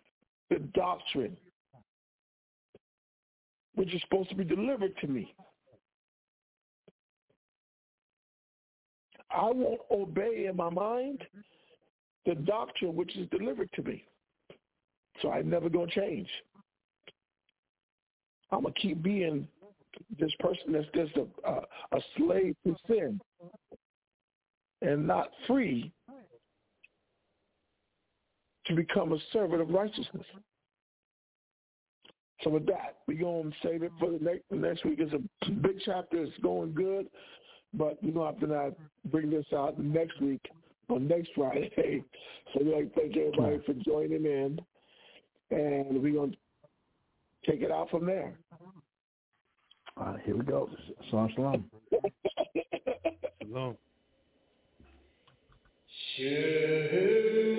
the doctrine which is supposed to be delivered to me. I won't obey in my mind the doctrine which is delivered to me. So I'm never going to change. I'm going to keep being this person that's just a, a, a slave to sin and not free to become a servant of righteousness. So with that, we're going to save it for the next, next week. It's a big chapter. It's going good. But we're going to have to not bring this out next week on next Friday. So we'd like to thank everybody for joining in. And we're going to take it out from there. All right, here we go. Shalom, shalom. Shalom. You